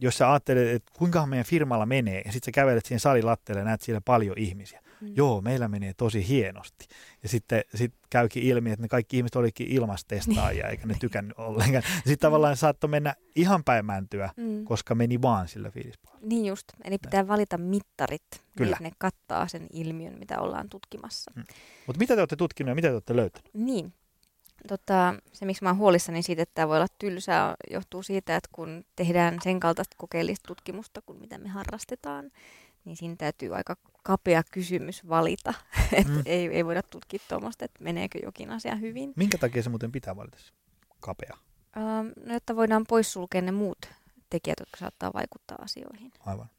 jos sä ajattelet, että kuinka meidän firmalla menee, ja sitten sä kävelet siihen salilatteelle ja näet siellä paljon ihmisiä. Mm. Joo, meillä menee tosi hienosti. Ja sitten sit käykin ilmi, että ne kaikki ihmiset olikin ilmastestaajia, eikä ne tykännyt ollenkaan. Sitten tavallaan saattoi mennä ihan päimäntyä, mm. koska meni vaan sillä fiilispuolella. Niin just, eli pitää valita mittarit, niin Kyllä. niin ne kattaa sen ilmiön, mitä ollaan tutkimassa. Mm. Mutta mitä te olette tutkinut ja mitä te olette löytäneet? Niin, Tota, se, miksi mä oon huolissani siitä, että tämä voi olla tylsää, johtuu siitä, että kun tehdään sen kaltaista kokeellista tutkimusta kuin mitä me harrastetaan, niin siinä täytyy aika kapea kysymys valita. mm. ei, ei voida tutkia tuommoista, että meneekö jokin asia hyvin. Minkä takia se muuten pitää valita kapea? Ähm, no, jotta voidaan poissulkea ne muut tekijät, jotka saattaa vaikuttaa asioihin. Aivan.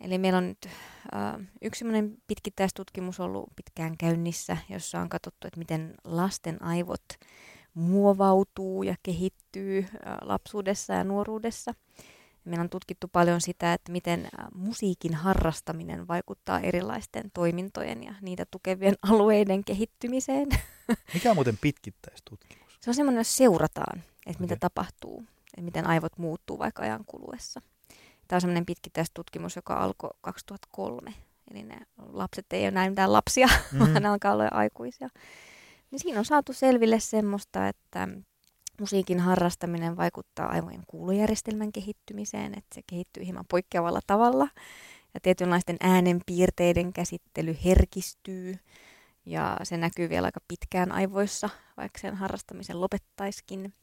Eli meillä on nyt äh, yksi pitkittäistutkimus ollut pitkään käynnissä, jossa on katsottu, että miten lasten aivot muovautuu ja kehittyy äh, lapsuudessa ja nuoruudessa. Meillä on tutkittu paljon sitä, että miten musiikin harrastaminen vaikuttaa erilaisten toimintojen ja niitä tukevien alueiden kehittymiseen. Mikä on muuten pitkittäistutkimus? Se on semmoinen, jos seurataan, että okay. mitä tapahtuu, että miten aivot muuttuu vaikka ajan kuluessa. Tämä on semmoinen pitkittäistutkimus, joka alkoi 2003. Eli ne lapset ei ole näin mitään lapsia, mm-hmm. vaan ne alkaa olla aikuisia. Niin siinä on saatu selville semmoista, että musiikin harrastaminen vaikuttaa aivojen kuulujärjestelmän kehittymiseen, että se kehittyy hieman poikkeavalla tavalla. Ja tietynlaisten äänenpiirteiden käsittely herkistyy ja se näkyy vielä aika pitkään aivoissa, vaikka sen harrastamisen lopettaiskin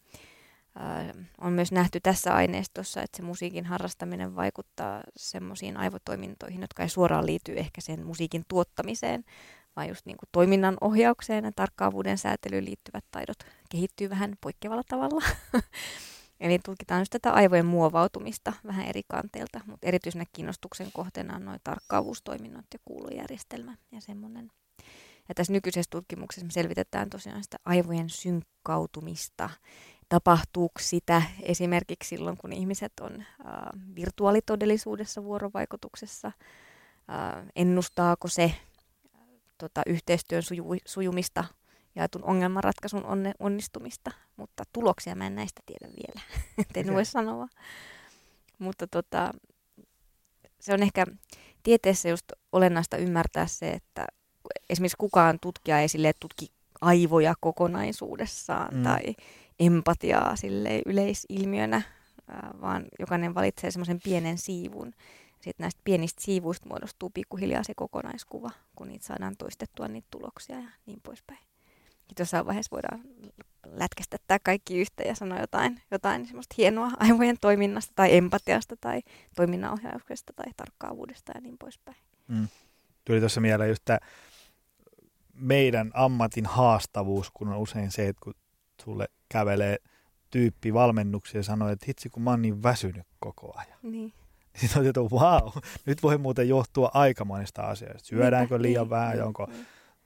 on myös nähty tässä aineistossa, että se musiikin harrastaminen vaikuttaa semmoisiin aivotoimintoihin, jotka ei suoraan liity ehkä sen musiikin tuottamiseen, vaan just niin kuin toiminnan ohjaukseen ja tarkkaavuuden säätelyyn liittyvät taidot kehittyy vähän poikkeavalla tavalla. Eli tutkitaan just tätä aivojen muovautumista vähän eri kanteilta, mutta erityisenä kiinnostuksen kohteena on noin tarkkaavuustoiminnot ja kuulujärjestelmä ja semmoinen. Ja tässä nykyisessä tutkimuksessa me selvitetään tosiaan sitä aivojen synkkautumista tapahtuuko sitä esimerkiksi silloin, kun ihmiset on äh, virtuaalitodellisuudessa vuorovaikutuksessa, äh, ennustaako se tota, yhteistyön suju, sujumista, jaetun ongelmanratkaisun onne, onnistumista, mutta tuloksia mä en näistä tiedä vielä, en okay. voi sanoa. Mutta tota, se on ehkä tieteessä just olennaista ymmärtää se, että esimerkiksi kukaan tutkija ei sille tutki aivoja kokonaisuudessaan mm. tai empatiaa sille yleisilmiönä, vaan jokainen valitsee semmoisen pienen siivun. Sitten näistä pienistä siivuista muodostuu pikkuhiljaa se kokonaiskuva, kun niitä saadaan toistettua niitä tuloksia ja niin poispäin. Sitten jossain vaiheessa voidaan lätkästä tämä kaikki yhteen ja sanoa jotain, jotain semmoista hienoa aivojen toiminnasta tai empatiasta tai toiminnanohjauksesta tai tarkkaavuudesta ja niin poispäin. Mm. Tuli tuossa mieleen just tämä meidän ammatin haastavuus, kun on usein se, että kun sulle kävelee tyyppi valmennuksia ja sanoo, että hitsi kun mä oon niin väsynyt koko ajan. Niin. Sitten on että wow, nyt voi muuten johtua aika monista asioista. Syödäänkö liian niin, vähän, niin, onko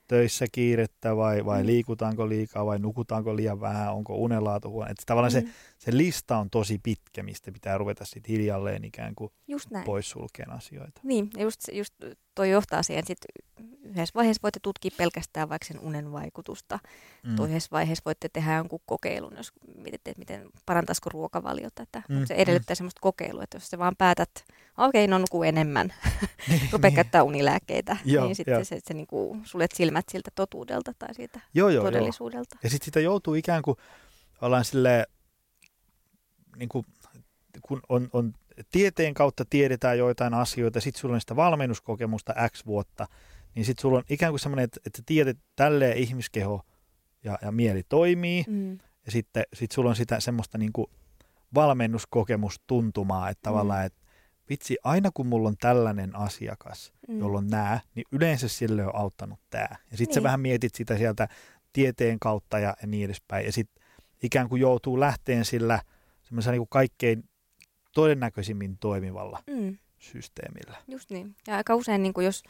töissä kiirettä vai, vai mm. liikutaanko liikaa vai nukutaanko liian vähän, onko unenlaatu huono. Että tavallaan mm. se, se lista on tosi pitkä, mistä pitää ruveta sitten hiljalleen ikään kuin just näin. poissulkeen asioita. Niin, just, just toi johtaa siihen, että yhdessä vaiheessa voitte tutkia pelkästään vaikka sen unen vaikutusta. Mm. Toisessa vaiheessa voitte tehdä jonkun kokeilun, jos mietitte, että miten parantaisiko ruokavalio tätä. Mm. Mutta se edellyttää mm. semmoista kokeilua, että jos sä vaan päätät, okei, okay, no nuku enemmän, niin, rupea niin. käyttää unilääkkeitä, joo, niin sitten jo. se, se niinku suljet silmät siltä totuudelta tai siitä joo, joo, todellisuudelta. Joo. Ja sitten sitä joutuu ikään kuin, ollaan silleen, niin kuin, kun on, on tieteen kautta tiedetään joitain asioita, sitten sulla on sitä valmennuskokemusta X vuotta, niin sitten sulla on ikään kuin semmoinen, että, että tiedät, että tälleen ihmiskeho ja, ja mieli toimii, Mm. ja sitten sit sulla on sitä semmoista niin kuin valmennuskokemustuntumaa, että Mm. tavallaan, että vitsi, aina kun mulla on tällainen asiakas, Mm. jolla on nämä, niin yleensä sille on auttanut tämä. Ja sitten sä Niin. vähän mietit sitä sieltä tieteen kautta ja, ja niin edespäin. Ja sitten ikään kuin joutuu lähteen sillä semmoisella niin kaikkein todennäköisimmin toimivalla Mm. systeemillä. Just niin. Ja aika usein, niin kuin jos,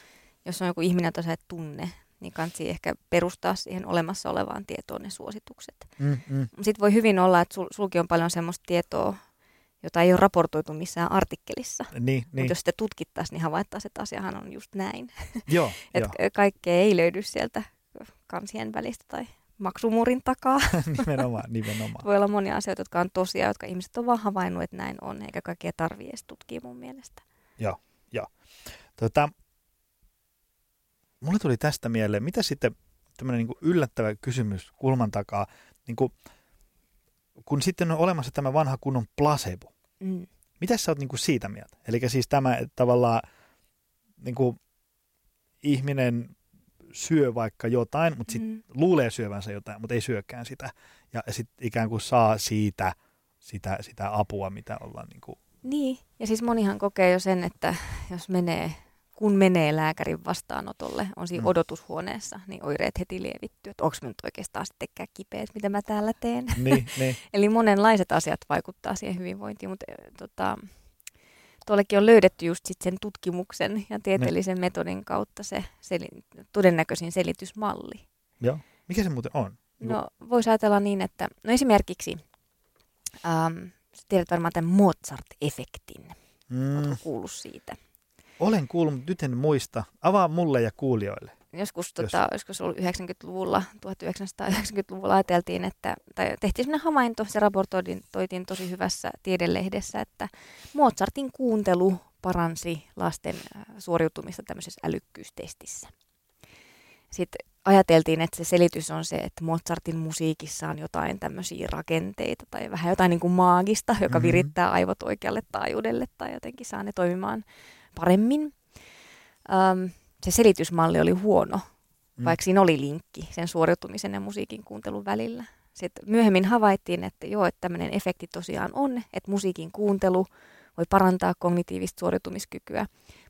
jos on joku ihminen, jota sä et tunne, niin kansi ehkä perustaa siihen olemassa olevaan tietoon ne suositukset. Mm, mm. Sitten voi hyvin olla, että sul, sulki on paljon semmoista tietoa, jota ei ole raportoitu missään artikkelissa. Niin, Niin. Mutta jos sitä tutkittaisiin, niin havaittaisiin, että asiahan on just näin. Joo, Että joo. kaikkea ei löydy sieltä kansien välistä tai maksumuurin takaa. nimenomaan, nimenomaan. Voi olla monia asioita, jotka on tosia, jotka ihmiset on vaan havainnut, että näin on, eikä kaikkea tarvitse edes tutkia mun mielestä. Tota, mulle tuli tästä mieleen, mitä sitten tämmöinen niin yllättävä kysymys kulman takaa, niin kuin, kun sitten on olemassa tämä vanha kunnon placebo, Mm. mitä sä oot niin kuin siitä mieltä? Eli siis tämä, että tavallaan niin kuin, ihminen syö vaikka jotain, mutta sitten Mm. luulee syövänsä jotain, mutta ei syökään sitä. Ja sitten ikään kuin saa siitä sitä, sitä apua, mitä ollaan niin kuin, Niin, ja siis monihan kokee jo sen, että jos menee, kun menee lääkärin vastaanotolle, on siinä Mm. odotushuoneessa, niin oireet heti lievittyy, että onko nyt oikeastaan sittenkään kipeät, mitä mä täällä teen. niin, niin, Eli monenlaiset asiat vaikuttaa siihen hyvinvointiin, mutta eh, tota, tuollekin on löydetty just sit sen tutkimuksen ja tieteellisen metodin kautta se seli- todennäköisin selitysmalli. joo. Mikä se muuten on? Niin kuin- No voisi ajatella niin, että no esimerkiksi, ähm, tiedät varmaan tämän Mozart-efektin, mm, oletko kuullut siitä? olen kuullut, mutta nyt en muista. Avaa mulle ja kuulijoille. Joskus, tota, olisiko se ollut 90-luvulla, 1990-luvulla ajateltiin, että, tai tehtiin sellainen havainto, se raportoitiin toitiin tosi hyvässä tiedelehdessä, että Mozartin kuuntelu paransi lasten suoriutumista tämmöisessä älykkyystestissä. Sitten ajateltiin, että se selitys on se, että Mozartin musiikissa on jotain tämmöisiä rakenteita tai vähän jotain niin kuin maagista, joka Mhm. virittää aivot oikealle taajuudelle tai jotenkin saa ne toimimaan paremmin. Um, se selitysmalli oli huono, Mm. vaikka siinä oli linkki sen suoriutumisen ja musiikin kuuntelun välillä. Sitten myöhemmin havaittiin, että joo, että tämmöinen efekti tosiaan on, että musiikin kuuntelu voi parantaa kognitiivista suoriutumiskykyä,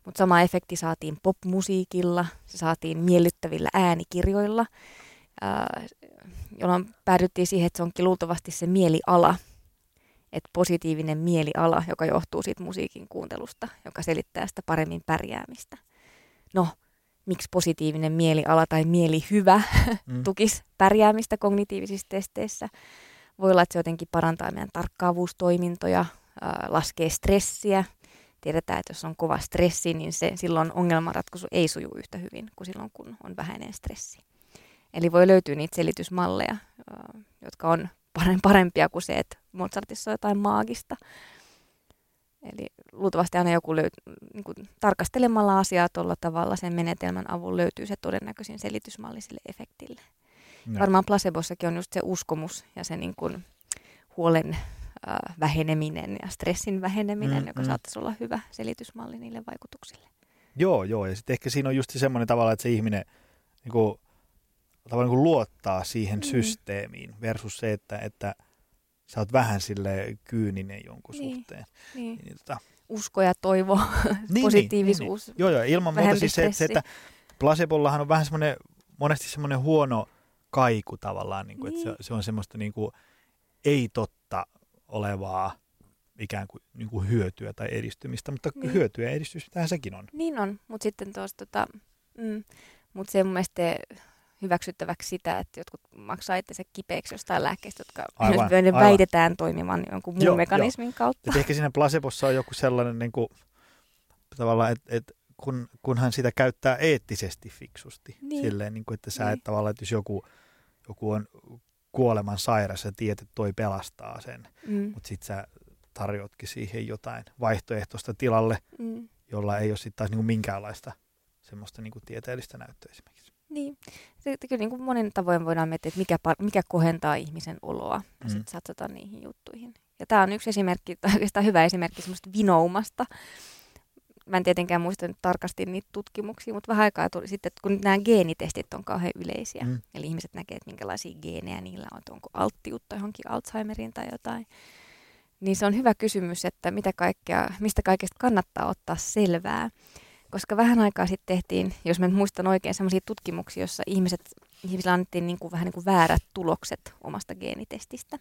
mutta sama efekti saatiin popmusiikilla, se saatiin miellyttävillä äänikirjoilla, ää, jolloin päädyttiin siihen, että se onkin luultavasti se mieliala, että positiivinen mieliala, joka johtuu siitä musiikin kuuntelusta, joka selittää sitä paremmin pärjäämistä. No, miksi positiivinen mieliala tai mielihyvä Mm. tukisi pärjäämistä kognitiivisissa testeissä. Voi olla, että se jotenkin parantaa meidän tarkkaavuustoimintoja, ää, laskee stressiä. Tiedetään, että jos on kova stressi, niin se, silloin ongelmanratkaisu ei suju yhtä hyvin kuin silloin, kun on vähäinen stressi. Eli voi löytyä niitä selitysmalleja, ää, jotka on pare- parempia kuin se, että Mozartissa on jotain maagista. Eli luultavasti aina joku löyt- niin kuin tarkastelemalla asiaa tuolla tavalla sen menetelmän avulla löytyy se todennäköisin selitysmalli sille efektille. Joo. Varmaan placebossakin on just se uskomus ja se niin kuin huolen äh, väheneminen ja stressin väheneminen, mm, joka mm. saattaisi olla hyvä selitysmalli niille vaikutuksille. Joo, joo. Ja sitten ehkä siinä on just semmoinen tavalla, että se ihminen niin kuin, tavallaan niin kuin luottaa siihen Mm. systeemiin versus se, että, että sä oot vähän sille kyyninen jonkun Niin. suhteen. Niin. Niin, tota, Usko ja toivo, niin, positiivisuus. Niin, niin. Joo, joo. Ilman muuta siis se, se, että placebollahan on vähän semmoinen, monesti semmoinen huono kaiku tavallaan, niin kuin, että Niin. se, se on semmoista niin kuin, ei totta olevaa ikään kuin, niin kuin hyötyä tai edistymistä, mutta Niin. hyötyä ja edistystä sekin on. Niin on, mutta sitten tuossa, tota, mm, mutta se mun mielestä hyväksyttäväksi sitä, että jotkut maksaa itsensä kipeäksi jostain lääkkeistä, jotka Aivan, ne aivan. väitetään toimivan jonkun muun Joo, mekanismin kautta. Et ehkä siinä placebossa on joku sellainen niin kuin, tavallaan, että et, kun, kunhan sitä käyttää eettisesti fiksusti. Niin. Silleen, niin kuin, että sä Niin. et tavallaan, että jos joku, joku on kuoleman sairas ja tiedät, että toi pelastaa sen, Mm, mutta sit sä tarjotkin siihen jotain vaihtoehtoista tilalle, mm. jolla ei ole sitten taas niin kuin minkäänlaista semmoista niin kuin tieteellistä näyttöä esimerkiksi. Niin. Kyllä niin kuin monin tavoin voidaan miettiä, että mikä, mikä kohentaa ihmisen oloa ja Mm. sitten satsata niihin juttuihin. Ja tämä on yksi esimerkki, tai oikeastaan hyvä esimerkki semmoista vinoumasta. Mä en tietenkään muista nyt tarkasti niitä tutkimuksia, mutta vähän aikaa tuli sitten, että kun nämä geenitestit on kauhean yleisiä, mm. eli ihmiset näkee, että minkälaisia geenejä niillä on, että onko alttiutta johonkin Alzheimeriin tai jotain, niin se on hyvä kysymys, että mitä kaikkea, mistä kaikesta kannattaa ottaa selvää. Koska vähän aikaa sitten tehtiin, jos mä muistan oikein, sellaisia tutkimuksia, joissa ihmiset, ihmisille annettiin niin kuin, vähän niin kuin väärät tulokset omasta geenitestistä.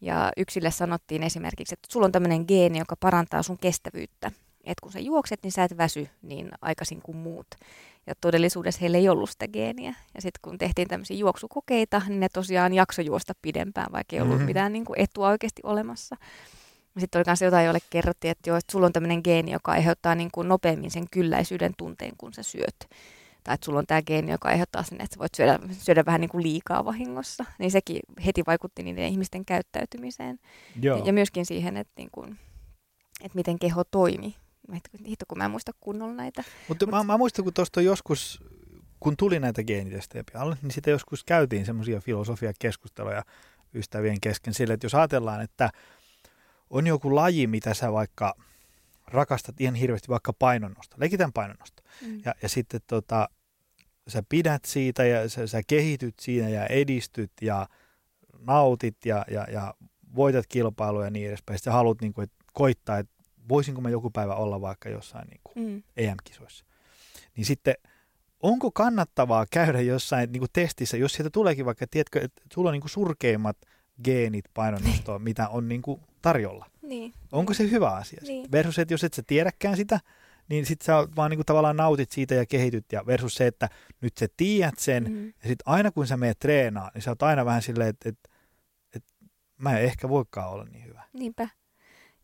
Ja yksille sanottiin esimerkiksi, että sulla on tämmöinen geeni, joka parantaa sun kestävyyttä. Että kun sä juokset, niin sä et väsy niin aikaisin kuin muut. Ja todellisuudessa heillä ei ollut sitä geeniä. Ja sitten kun tehtiin tämmöisiä juoksukokeita, niin ne tosiaan jakso juosta pidempään, vaikka ei ollut mm-hmm. mitään niin kuin etua oikeasti olemassa. Sitten oli myös jotain, jolle kerrottiin, että, joo, että sulla on tämmöinen geeni, joka aiheuttaa niin kuin nopeammin sen kylläisyyden tunteen, kun sä syöt. Tai että sulla on tämä geeni, joka aiheuttaa sen, että sä voit syödä, syödä vähän niin kuin liikaa vahingossa. Niin sekin heti vaikutti niiden ihmisten käyttäytymiseen. Joo. Ja, ja myöskin siihen, että, niin kuin, että miten keho toimi. Hitto, kun mä en muista kunnolla näitä. Mutta Mut... mä, mä muistan, kun tuosta joskus, kun tuli näitä geenitestejä pialle, niin sitten joskus käytiin semmoisia filosofiakeskusteluja ystävien kesken sille, että jos ajatellaan, että on joku laji, mitä sä vaikka rakastat ihan hirveästi, vaikka painonnosta, leikitän painonnosta, mm. ja, ja sitten tota, sä pidät siitä ja sä, sä kehityt siinä ja edistyt ja nautit ja, ja, ja voitat kilpailuja ja niin edespäin. Sitten sä haluat niin kuin, että koittaa, että voisinko mä joku päivä olla vaikka jossain niin kuin mm. EM-kisoissa. Niin sitten onko kannattavaa käydä jossain niin kuin testissä, jos sieltä tuleekin vaikka, tiedätkö, että sulla on niin kuin surkeimmat geenit painonnostoa, mitä on niin kuin tarjolla. Niin. Onko se hyvä asia? Niin. Versus, että jos et sä tiedäkään sitä, niin sit sä vaan niin kuin tavallaan nautit siitä ja kehityt. Ja versus se, että nyt sä tiedät sen, mm. ja sitten aina kun sä meet treenaa, niin sä oot aina vähän silleen, että, että, että mä en ehkä voikaan olla niin hyvä. Niinpä.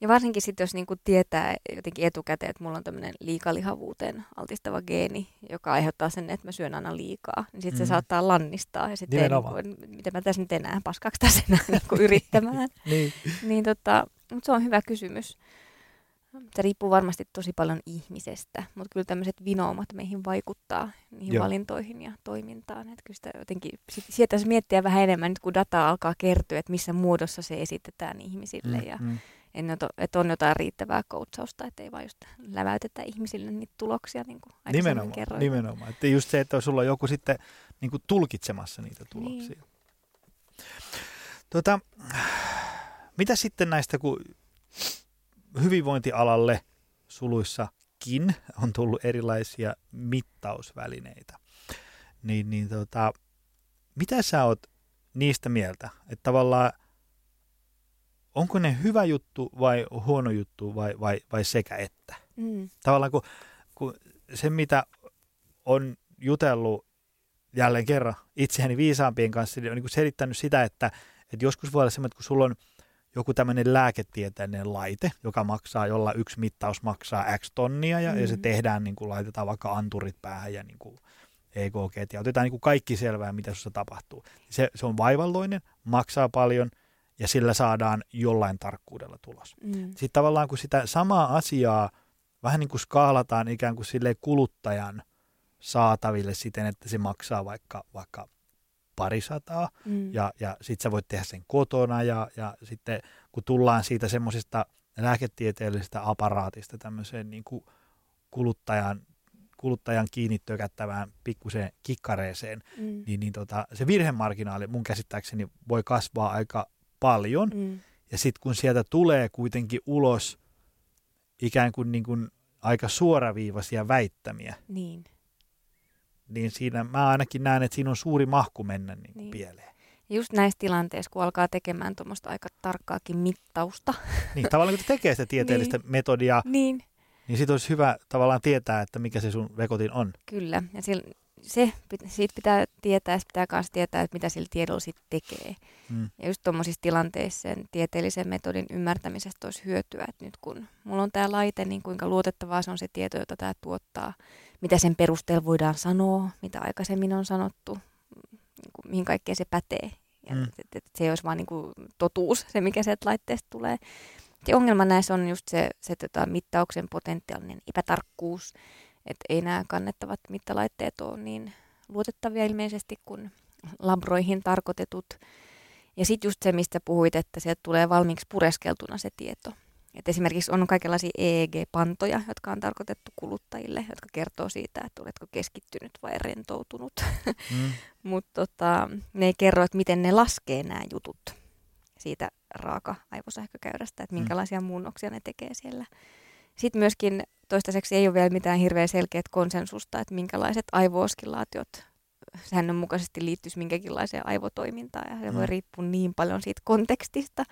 Ja varsinkin sitten, jos niinku tietää jotenkin etukäteen, että mulla on tämmöinen liikalihavuuteen altistava geeni, joka aiheuttaa sen, että mä syön aina liikaa, niin sitten mm. se saattaa lannistaa. Ja sitten niinku, mitä mä tässä nyt enää, paskaako tässä enää niinku yrittämään. niin. niin tota, mutta se on hyvä kysymys. Se riippuu varmasti tosi paljon ihmisestä, mutta kyllä tämmöiset vinoumat meihin vaikuttaa niihin Joo. valintoihin ja toimintaan. Että kyllä sitä jotenkin, sieltä miettiä vähän enemmän nyt, kun data alkaa kertyä, että missä muodossa se esitetään ihmisille mm, ja mm että on jotain riittävää koutsausta, että ei vaan just läväytetä ihmisille niitä tuloksia, niin kuin nimenomaan, kerroin. Nimenomaan, että just se, että sulla on joku sitten niin kuin tulkitsemassa niitä tuloksia. Niin. Tota, mitä sitten näistä, kun hyvinvointialalle suluissakin on tullut erilaisia mittausvälineitä, niin, niin tota, mitä sä oot niistä mieltä? Että tavallaan onko ne hyvä juttu vai huono juttu vai, vai, vai sekä että. Mm. Tavallaan kun, kun se, mitä on jutellut jälleen kerran itseäni viisaampien kanssa, niin on niin selittänyt sitä, että, että joskus voi olla semmoinen, että kun sulla on joku tämmöinen lääketieteellinen laite, joka maksaa, jolla yksi mittaus maksaa X tonnia ja, mm. ja se tehdään, niin kuin laitetaan vaikka anturit päähän ja niin kuin EKG ja otetaan niin kuin kaikki selvää, mitä sinussa tapahtuu. Se, se on vaivalloinen, maksaa paljon – ja sillä saadaan jollain tarkkuudella tulos. Mm. Sitten tavallaan kun sitä samaa asiaa vähän niin kuin skaalataan ikään kuin sille kuluttajan saataville siten, että se maksaa vaikka, vaikka parisataa mm. ja, ja sitten sä voit tehdä sen kotona ja, ja sitten kun tullaan siitä semmoisesta lääketieteellisestä aparaatista tämmöiseen niin kuin kuluttajan, kuluttajan kiinni tökättävään pikkuseen kikkareeseen, mm. niin, niin tota, se virhemarginaali mun käsittääkseni voi kasvaa aika paljon. Mm. Ja sitten kun sieltä tulee kuitenkin ulos ikään kuin, niin kuin aika suoraviivaisia väittämiä, niin. niin siinä mä ainakin näen, että siinä on suuri mahku mennä niin niin. pieleen. Just näissä tilanteissa, kun alkaa tekemään tuommoista aika tarkkaakin mittausta. Niin, tavallaan kun tekee sitä tieteellistä niin. metodia, niin, niin sitten olisi hyvä tavallaan tietää, että mikä se sun vekotin on. Kyllä, ja sillä, se, siitä pitää tietää, ja pitää myös tietää, että mitä sillä tiedolla sitten tekee. Mm. Ja just tuommoisissa tilanteissa sen tieteellisen metodin ymmärtämisestä olisi hyötyä, että nyt kun mulla on tämä laite, niin kuinka luotettavaa se on se tieto, jota tämä tuottaa, mitä sen perusteella voidaan sanoa, mitä aikaisemmin on sanottu, niin kuin, mihin kaikkeen se pätee. Ja mm. et, et, se ei olisi vaan niin kuin totuus, se mikä sieltä laitteesta tulee. Se ongelma näissä on just se, se tota, mittauksen potentiaalinen epätarkkuus, että ei nämä kannettavat mittalaitteet ole niin luotettavia ilmeisesti kuin labroihin tarkoitetut. Ja sitten just se, mistä puhuit, että sieltä tulee valmiiksi pureskeltuna se tieto. Et esimerkiksi on kaikenlaisia EEG-pantoja, jotka on tarkoitettu kuluttajille, jotka kertoo siitä, että oletko keskittynyt vai rentoutunut. Mm. Mutta tota, ne ei kerro, että miten ne laskee nämä jutut siitä raaka-aivosähkökäyrästä, että mm. minkälaisia mm. muunnoksia ne tekee siellä. Sitten myöskin toistaiseksi ei ole vielä mitään hirveän selkeät konsensusta, että minkälaiset aivooskillaatiot säännönmukaisesti liittyisi minkäkinlaiseen aivotoimintaan. Ja se mm. voi riippua niin paljon siitä kontekstista.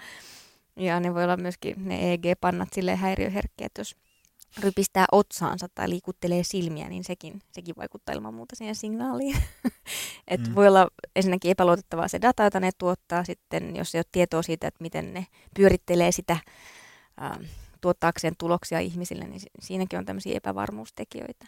Ja ne voi olla myöskin ne EEG-pannat sille häiriöherkkiä, että jos rypistää otsaansa tai liikuttelee silmiä, niin sekin, sekin vaikuttaa ilman muuta siihen signaaliin. Et mm. Voi olla ensinnäkin epäluotettavaa se data, jota ne tuottaa. Sitten jos ei ole tietoa siitä, että miten ne pyörittelee sitä ähm, tuottaakseen tuloksia ihmisille, niin siinäkin on tämmöisiä epävarmuustekijöitä.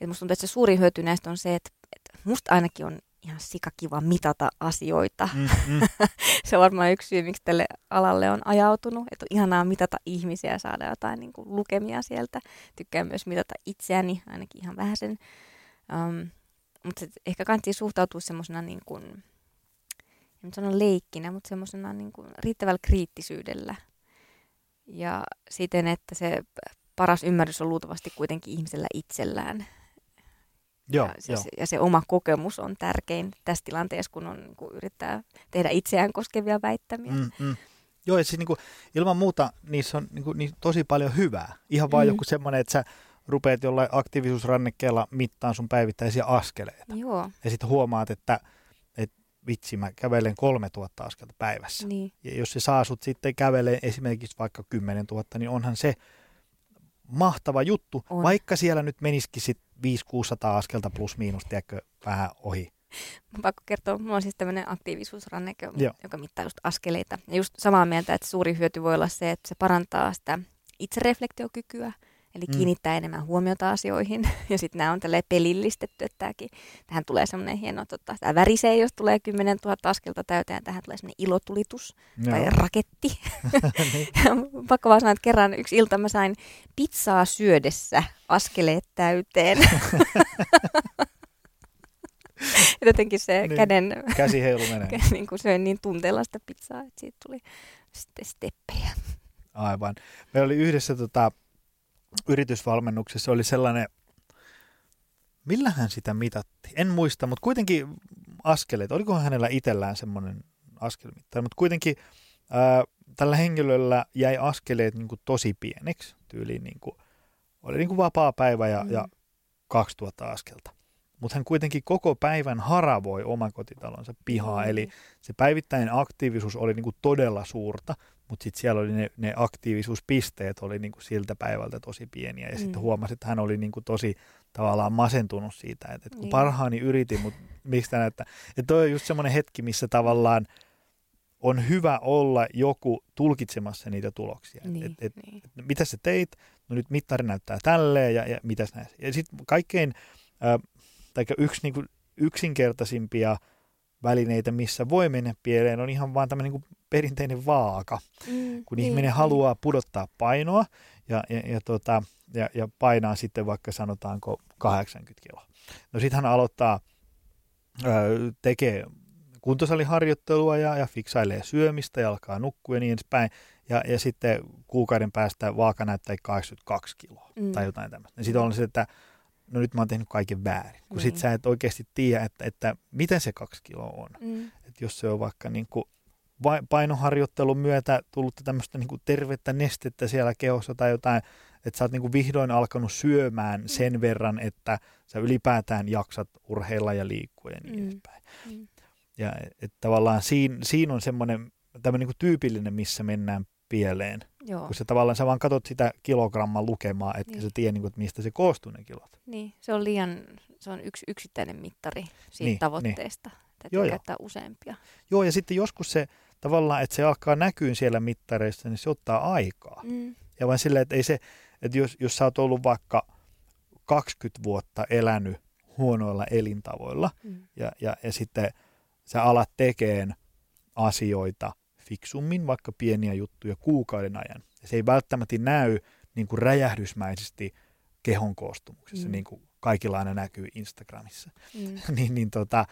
Et musta tuntuu, että se suuri hyöty näistä on se, että, että musta ainakin on ihan sikakiva mitata asioita. Mm, mm. se on varmaan yksi syy, miksi tälle alalle on ajautunut. Että on ihanaa mitata ihmisiä ja saada jotain niin kuin, lukemia sieltä. Tykkään myös mitata itseäni, ainakin ihan vähän sen. Um, mutta ehkä kannattaa suhtautua semmoisena niin kuin, en sano leikkinä, mutta semmoisena niin kuin riittävällä kriittisyydellä. Ja siten, että se paras ymmärrys on luultavasti kuitenkin ihmisellä itsellään. Joo, ja, se, jo. ja se oma kokemus on tärkein tässä tilanteessa, kun, on, kun yrittää tehdä itseään koskevia väittämiä. Mm, mm. Joo, ja siis niin kuin, ilman muuta niissä on niin kuin, niin tosi paljon hyvää. Ihan vaan mm. joku semmoinen, että sä rupeat jollain aktiivisuusrannekkeella mittaan sun päivittäisiä askeleita. Joo. Ja sitten huomaat, että, että vitsi, mä kävelen 3000 askelta päivässä. Niin. Ja jos se saa sut sitten kävelee esimerkiksi vaikka 10 000, niin onhan se mahtava juttu, on. vaikka siellä nyt menisikin sit 500-600 askelta plus miinus, tiedätkö, vähän ohi. Mun pakko kertoa, mulla on siis tämmöinen aktiivisuusranneke, joka mittaa just askeleita. Ja just samaa mieltä, että suuri hyöty voi olla se, että se parantaa sitä itsereflektiokykyä, Eli mm. kiinnittää enemmän huomiota asioihin. Ja sitten nämä on tälle pelillistetty, että tämäkin, tähän tulee semmoinen hieno, tota, tämä värisee, jos tulee 10 000 askelta täyteen, tähän tulee semmoinen ilotulitus Joo. tai raketti. niin. Pakko vaan sanoa, että kerran yksi ilta mä sain pizzaa syödessä askeleet täyteen. Jotenkin se niin, käden... Käsi heilu menee. niin kuin söin niin tunteella sitä pizzaa, että siitä tuli sitten steppejä. Aivan. Meillä oli yhdessä tota, yritysvalmennuksessa oli sellainen, millähän sitä mitatti? En muista, mutta kuitenkin askeleet. Olikohan hänellä itsellään semmoinen askelmittari, mutta kuitenkin ää, tällä henkilöllä jäi askeleet niin kuin tosi pieneksi, tyyliin niin kuin, oli niin kuin vapaa päivä ja, mm. ja 2000 askelta. Mutta hän kuitenkin koko päivän haravoi omakotitalonsa pihaa, mm. eli se päivittäinen aktiivisuus oli niin kuin todella suurta, mutta sitten siellä oli ne, ne aktiivisuuspisteet oli niinku siltä päivältä tosi pieniä. Ja mm. sitten huomasi, että hän oli niinku tosi tavallaan masentunut siitä, että, että kun niin. parhaani yritin, mutta miksi tämä näyttää. Että toi on just semmoinen hetki, missä tavallaan on hyvä olla joku tulkitsemassa niitä tuloksia. Niin, et, et, niin. et, mitä sä teit? No nyt mittari näyttää tälleen ja, ja mitäs näin. Ja sitten kaikkein, äh, tai yksi niinku yksinkertaisimpia välineitä, missä voi mennä pieleen, on ihan vaan tämmöinen niin perinteinen vaaka, mm, kun niin, ihminen niin. haluaa pudottaa painoa ja, ja, ja, tota, ja, ja painaa sitten vaikka sanotaanko 80 kiloa. No sitten hän aloittaa, ö, tekee kuntosaliharjoittelua ja, ja fiksailee syömistä ja alkaa nukkua ja niin edespäin. Ja, ja sitten kuukauden päästä vaaka näyttää 82 kiloa mm. tai jotain tämmöistä. Sitten on se, että no nyt mä oon tehnyt kaiken väärin. Kun niin. sit sä et oikeasti tiedä, että, että miten se kaksi kiloa on. Mm. Että jos se on vaikka niin kuin painoharjoittelun myötä tullut tämmöistä niin tervettä nestettä siellä kehossa tai jotain, että sä oot niin kuin vihdoin alkanut syömään mm. sen verran, että sä ylipäätään jaksat urheilla ja liikkua ja niin mm. edespäin. Mm. Ja että tavallaan siinä, siinä on semmoinen tämmöinen niin tyypillinen, missä mennään pieleen. Joo. Kun sä tavallaan sä vaan katot sitä kilogramman lukemaa, että niin. sä tiedät, niin että mistä se koostuu ne kilot. Niin, se on liian, se on yksi yksittäinen mittari siitä niin, tavoitteesta. Niin. Täytyy joo, käyttää jo. useampia. Joo, ja sitten joskus se tavallaan, että se alkaa näkyä siellä mittareissa, niin se ottaa aikaa. Mm. Ja vain silleen, että ei se, että jos, jos sä oot ollut vaikka 20 vuotta elänyt huonoilla elintavoilla mm. ja, ja, ja sitten sä alat tekemään asioita fiksummin, vaikka pieniä juttuja kuukauden ajan. Ja se ei välttämättä näy niin kuin räjähdysmäisesti kehon koostumuksessa, mm. niin kuin kaikilla aina näkyy Instagramissa. Mm. niin, niin, tota,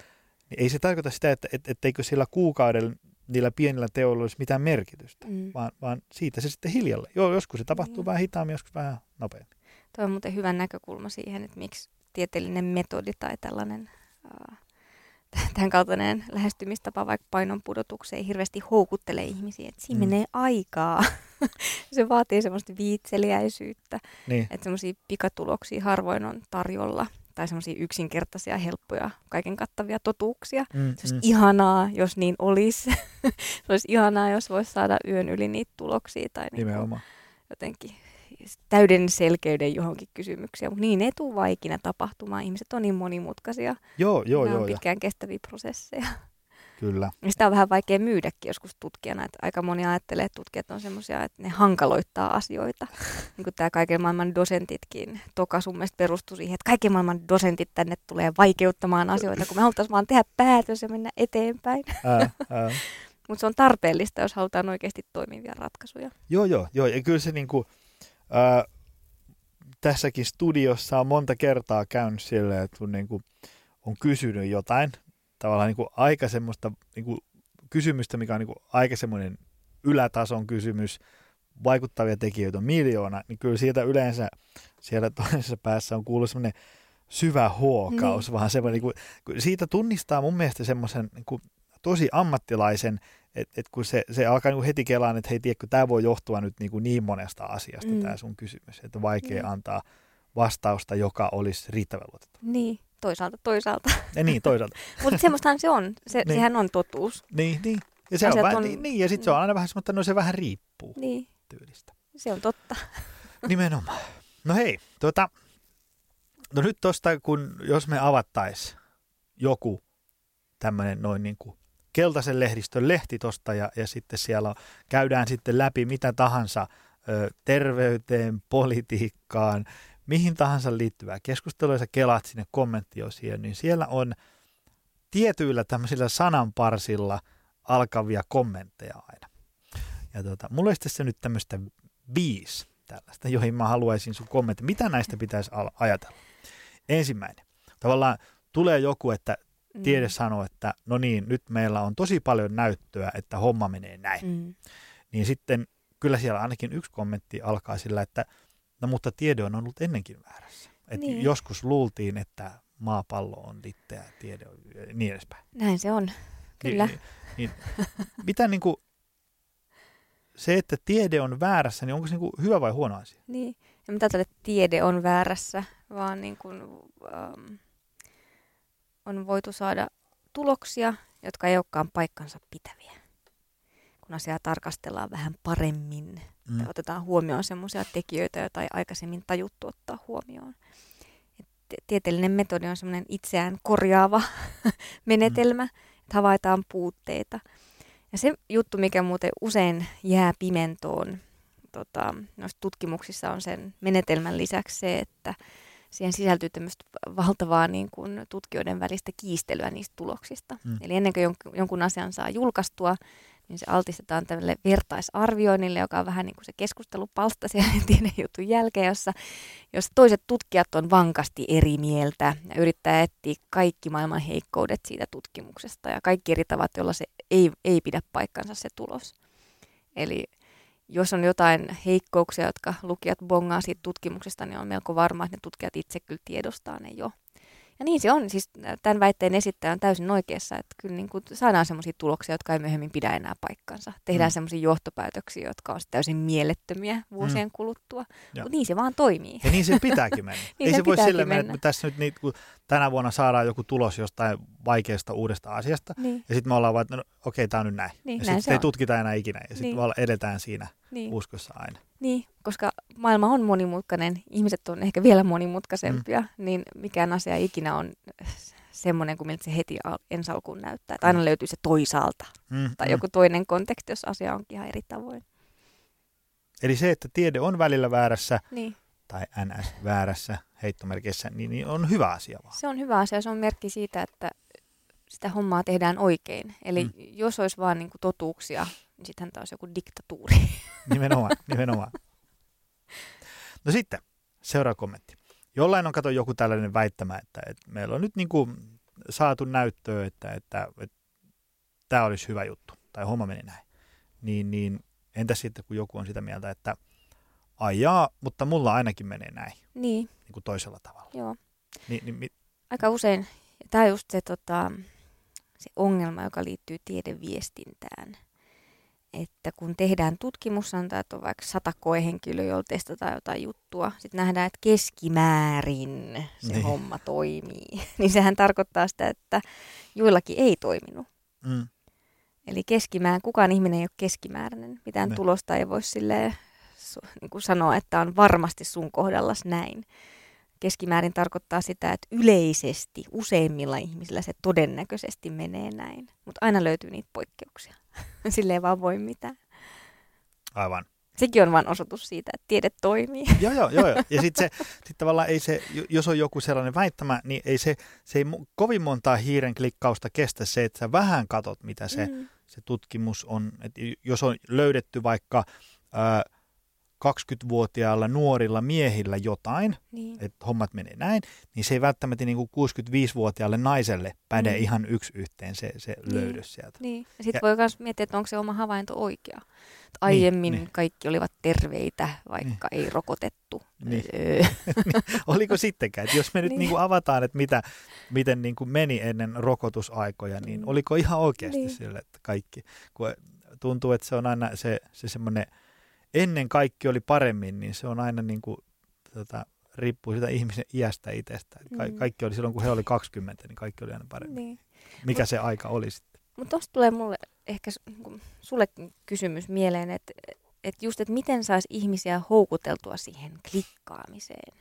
niin ei se tarkoita sitä, että et, etteikö sillä kuukauden niillä pienillä teoilla olisi mitään merkitystä, Mm. vaan, vaan siitä se sitten hiljalle. Joo, joskus se tapahtuu Joo. vähän hitaammin, joskus vähän nopeammin. Tuo on muuten hyvä näkökulma siihen, että miksi tieteellinen metodi tai tällainen tämän kaltainen lähestymistapa vaikka painon pudotukseen hirveästi houkuttelee ihmisiä, että siinä Mm. menee aikaa. se vaatii semmoista viitseliäisyyttä, Niin, että semmoisia pikatuloksia harvoin on tarjolla tai semmoisia yksinkertaisia, helppoja, kaiken kattavia totuuksia. mm, Se olisi mm. ihanaa, jos niin olisi. se olisi ihanaa, jos voisi saada yön yli niitä tuloksia tai niin jotenkin täyden selkeyden johonkin kysymykseen, mutta niin ei tule vaan ikinä tapahtumaan. Ihmiset on niin monimutkaisia. Joo, joo, Nämä joo, on ja, pitkään kestäviä prosesseja. kyllä. Ja sitä on vähän vaikea myydäkin joskus tutkijana. Että aika moni ajattelee, että tutkijat on semmoisia, että ne hankaloittaa asioita. niin kuin tämä kaiken maailman dosentitkin. Toka sun mielestä perustui siihen, että kaiken maailman dosentit tänne tulee vaikeuttamaan asioita, kun me haluttaisiin vaan tehdä päätös ja mennä eteenpäin. Mutta se on tarpeellista, jos halutaan oikeasti toimivia ratkaisuja. Joo, joo, joo. Ja kyllä se niinku, ää, tässäkin studiossa on monta kertaa käynyt silleen, että kun niinku on kysynyt jotain, tavallaan niinku aika semmoista niinku kysymystä, mikä on niinku aika semmoinen ylätason kysymys, vaikuttavia tekijöitä on miljoona, niin kyllä siitä yleensä siellä toisessa päässä on kuullut semmoinen syvä huokaus, niin. vaan semmoinen, niin kuin, siitä tunnistaa mun mielestä semmoisen niin kuin, tosi ammattilaisen, että et kun se, se alkaa niin heti kelaan, että hei, tiedätkö, tämä voi johtua nyt niin, kuin niin monesta asiasta, mm. Mm. tämä sun kysymys, että on vaikea Niin. antaa vastausta, joka olisi riittävän luotettava. Niin, toisaalta toisaalta. Ja niin, toisaalta. Mutta semmoistahan se on. Se, Niin. niin. Sehän on totuus. niin, niin. Ja se on vähän, on- niin, niin, ja sitten se on aina vähän semmoista, no se vähän riippuu Niin, tyylistä. se on totta. Nimenomaan. No hei, tuota, no nyt tosta, kun jos me avattaisiin joku tämmöinen noin niin kuin keltaisen lehdistön lehti tosta ja, ja sitten siellä käydään sitten läpi mitä tahansa ö, terveyteen, politiikkaan, mihin tahansa liittyvää keskustelua, ja sä kelaat sinne kommenttiosioon, niin siellä on tietyillä tämmöisillä sananparsilla alkavia kommentteja aina. Ja tota, mulla olisi tässä nyt tämmöistä viisi tällaista, joihin mä haluaisin sun kommentti. Mitä näistä pitäisi ajatella? Ensimmäinen. Tavallaan tulee joku, että Mm. tiede sanoo, että no niin, nyt meillä on tosi paljon näyttöä, että homma menee näin. Mm. Niin sitten kyllä siellä ainakin yksi kommentti alkaa sillä, että no mutta tiede on ollut ennenkin väärässä. Et Niin. Joskus luultiin, että maapallo on litteä, tiede on ja niin edespäin. Näin se on. Kyllä. Niin, niin, mitä niin kuin, se, että tiede on väärässä, niin onko se niin kuin hyvä vai huono asia? Niin. Ja mitä tälle tiede on väärässä, vaan niin kuin, ähm, on voitu saada tuloksia, jotka ei olekaan paikkansa pitäviä. Kun asiaa tarkastellaan vähän paremmin Mm. tai otetaan huomioon sellaisia tekijöitä, joita ei aikaisemmin tajuttu ottaa huomioon. Et te- tieteellinen metodi on semmoinen itseään korjaava menetelmä, että havaitaan puutteita. Ja se juttu, mikä muuten usein jää pimentoon tota, noissa tutkimuksissa on sen menetelmän lisäksi se, että siihen sisältyy tämmöistä valtavaa niin kuin tutkijoiden välistä kiistelyä niistä tuloksista. Mm. Eli ennen kuin jonkun, jonkun asian saa julkaistua, niin se altistetaan tälle vertaisarvioinnille, joka on vähän niin kuin se keskustelupalsta siellä tiedejutun jälkeen, jossa, jos toiset tutkijat on vankasti eri mieltä ja yrittää etsiä kaikki maailman heikkoudet siitä tutkimuksesta ja kaikki eri tavat, joilla se ei, ei pidä paikkansa se tulos. Eli jos on jotain heikkouksia, jotka lukijat bongaa siitä tutkimuksesta, niin on melko varma, että ne tutkijat itse kyllä tiedostaa ne jo. Ja niin se on. Siis tämän väitteen esittäjä on täysin oikeassa, että kyllä niin kuin saadaan sellaisia tuloksia, jotka ei myöhemmin pidä enää paikkansa. Tehdään Mm. sellaisia johtopäätöksiä, jotka on täysin mielettömiä vuosien mm. kuluttua. Mutta niin se vaan toimii. Ja niin se pitääkin mennä. Niin Ei se se voi sillä mennä, mennä. että tässä nyt niin, kun tänä vuonna saadaan joku tulos jostain vaikeasta uudesta asiasta, Niin, ja sitten me ollaan vaan, että no, okei, tämä on nyt näin. Niin, ja sitten ei on. tutkita enää ikinä, ja sitten Niin. vaan edetään siinä niin, uskossa aina. niin, koska maailma on monimutkainen, ihmiset on ehkä vielä monimutkaisempia, mm. niin mikään asia ikinä on semmoinen kuin miltä se heti al- ensi alkuun näyttää. Että aina löytyy se toisaalta Mm, tai mm. joku toinen konteksti, jos asia onkin ihan eri tavoin. Eli se, että tiede on välillä väärässä, Niin. tai NS väärässä heittomerkissä, niin, niin on hyvä asia vaan. Se on hyvä asia. Se on merkki siitä, että sitä hommaa tehdään oikein. Eli Mm. jos olisi vaan niin kuin totuuksia, niin sittenhän taas joku diktatuuri. Nimenomaan, nimenomaan. No sitten, seuraava kommentti. Jollain on kato joku tällainen väittämä, että, että meillä on nyt niin kuin saatu näyttöä, että, että, että tämä olisi hyvä juttu. tai homma meni näin. Niin, niin entä sitten, kun joku on sitä mieltä, että ajaa, mutta mulla ainakin menee näin, Niin, niin kuin toisella tavalla. joo. Niin, niin, mi- Aika usein, tämä just se, tota, se ongelma, joka liittyy tiedeviestintään. Että kun tehdään tutkimus, sanotaan, että on vaikka sata koehenkilöä, joilla testataan jotain juttua, sitten nähdään, että keskimäärin se Niin. homma toimii. niin sehän tarkoittaa sitä, että joillakin ei toiminut. mm, Eli keskimäärin, kukaan ihminen ei ole keskimääräinen. Mitään Ne. tulosta ei voi silleen, niin kuin sanoa, että on varmasti sun kohdallas näin. Keskimäärin tarkoittaa sitä, että yleisesti useimmilla ihmisillä se todennäköisesti menee näin. Mutta aina löytyy niitä poikkeuksia. Sille ei vaan voi mitään. aivan. Sekin on vain osoitus siitä, että tiede toimii. Joo, joo, joo. joo. Ja sitten se, sit tavallaan ei se, jos on joku sellainen väittämä, niin ei se, se ei kovin montaa hiiren klikkausta kestä se, että sä vähän katot, mitä se, Mm. se tutkimus on. Et jos on löydetty vaikka ää, 20-vuotiailla nuorilla miehillä jotain, Niin. että hommat menee näin, niin se ei välttämättä niin kuin 65-vuotiaalle naiselle päde Mm. ihan yksi yhteen se, se Niin. löydös sieltä. Niin. Ja sitten voi myös miettiä, että onko se oma havainto oikea. Et Aiemmin niin. kaikki olivat terveitä, vaikka ei rokotettu. Niin. Öö. Oliko sittenkään, että jos me nyt Niin. niin. kuin avataan, että mitä, miten niin kuin meni ennen rokotusaikoja, niin Mm. oliko ihan oikeasti Niin. niin. sille, että kaikki, kun tuntuu, että se on aina se, se semmoinen, ennen kaikki oli paremmin, niin se on aina niin kuin, tota, riippuu sitä ihmisen iästä itsestä. Ka- Mm. kaikki oli silloin, kun he oli 20, niin kaikki oli aina paremmin. niin. Mikä se aika oli sitten? Mutta tuosta tulee mulle ehkä niinku sullekin kysymys mieleen, että et just, että miten saisi ihmisiä houkuteltua siihen klikkaamiseen.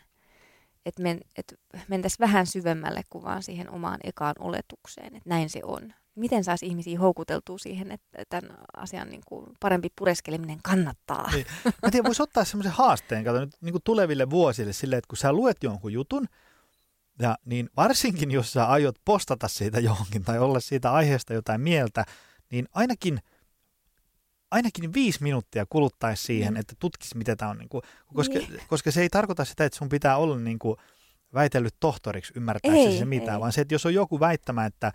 Että men, et mentäisiin vähän syvemmälle kuin vaan siihen omaan ekaan oletukseen, että näin se on. Miten saisi ihmisiä houkuteltua siihen, että tämän asian niin kuin parempi pureskeleminen kannattaa? Niin. Mä tiedän, voisi ottaa semmoisen haasteen, kato nyt niin kuin tuleville vuosille silleen, että kun sä luet jonkun jutun, ja niin varsinkin jos sä aiot postata siitä johonkin tai olla siitä aiheesta jotain mieltä, niin ainakin, ainakin viisi minuuttia kuluttaisi siihen, Mm. että tutkisi, mitä tämä on. Niin kuin, koska, Niin. koska se ei tarkoita sitä, että sun pitää olla niin kuin väitellyt tohtoriksi ymmärtääksesi Ei, se mitään, ei. vaan se, että jos on joku väittämä, että,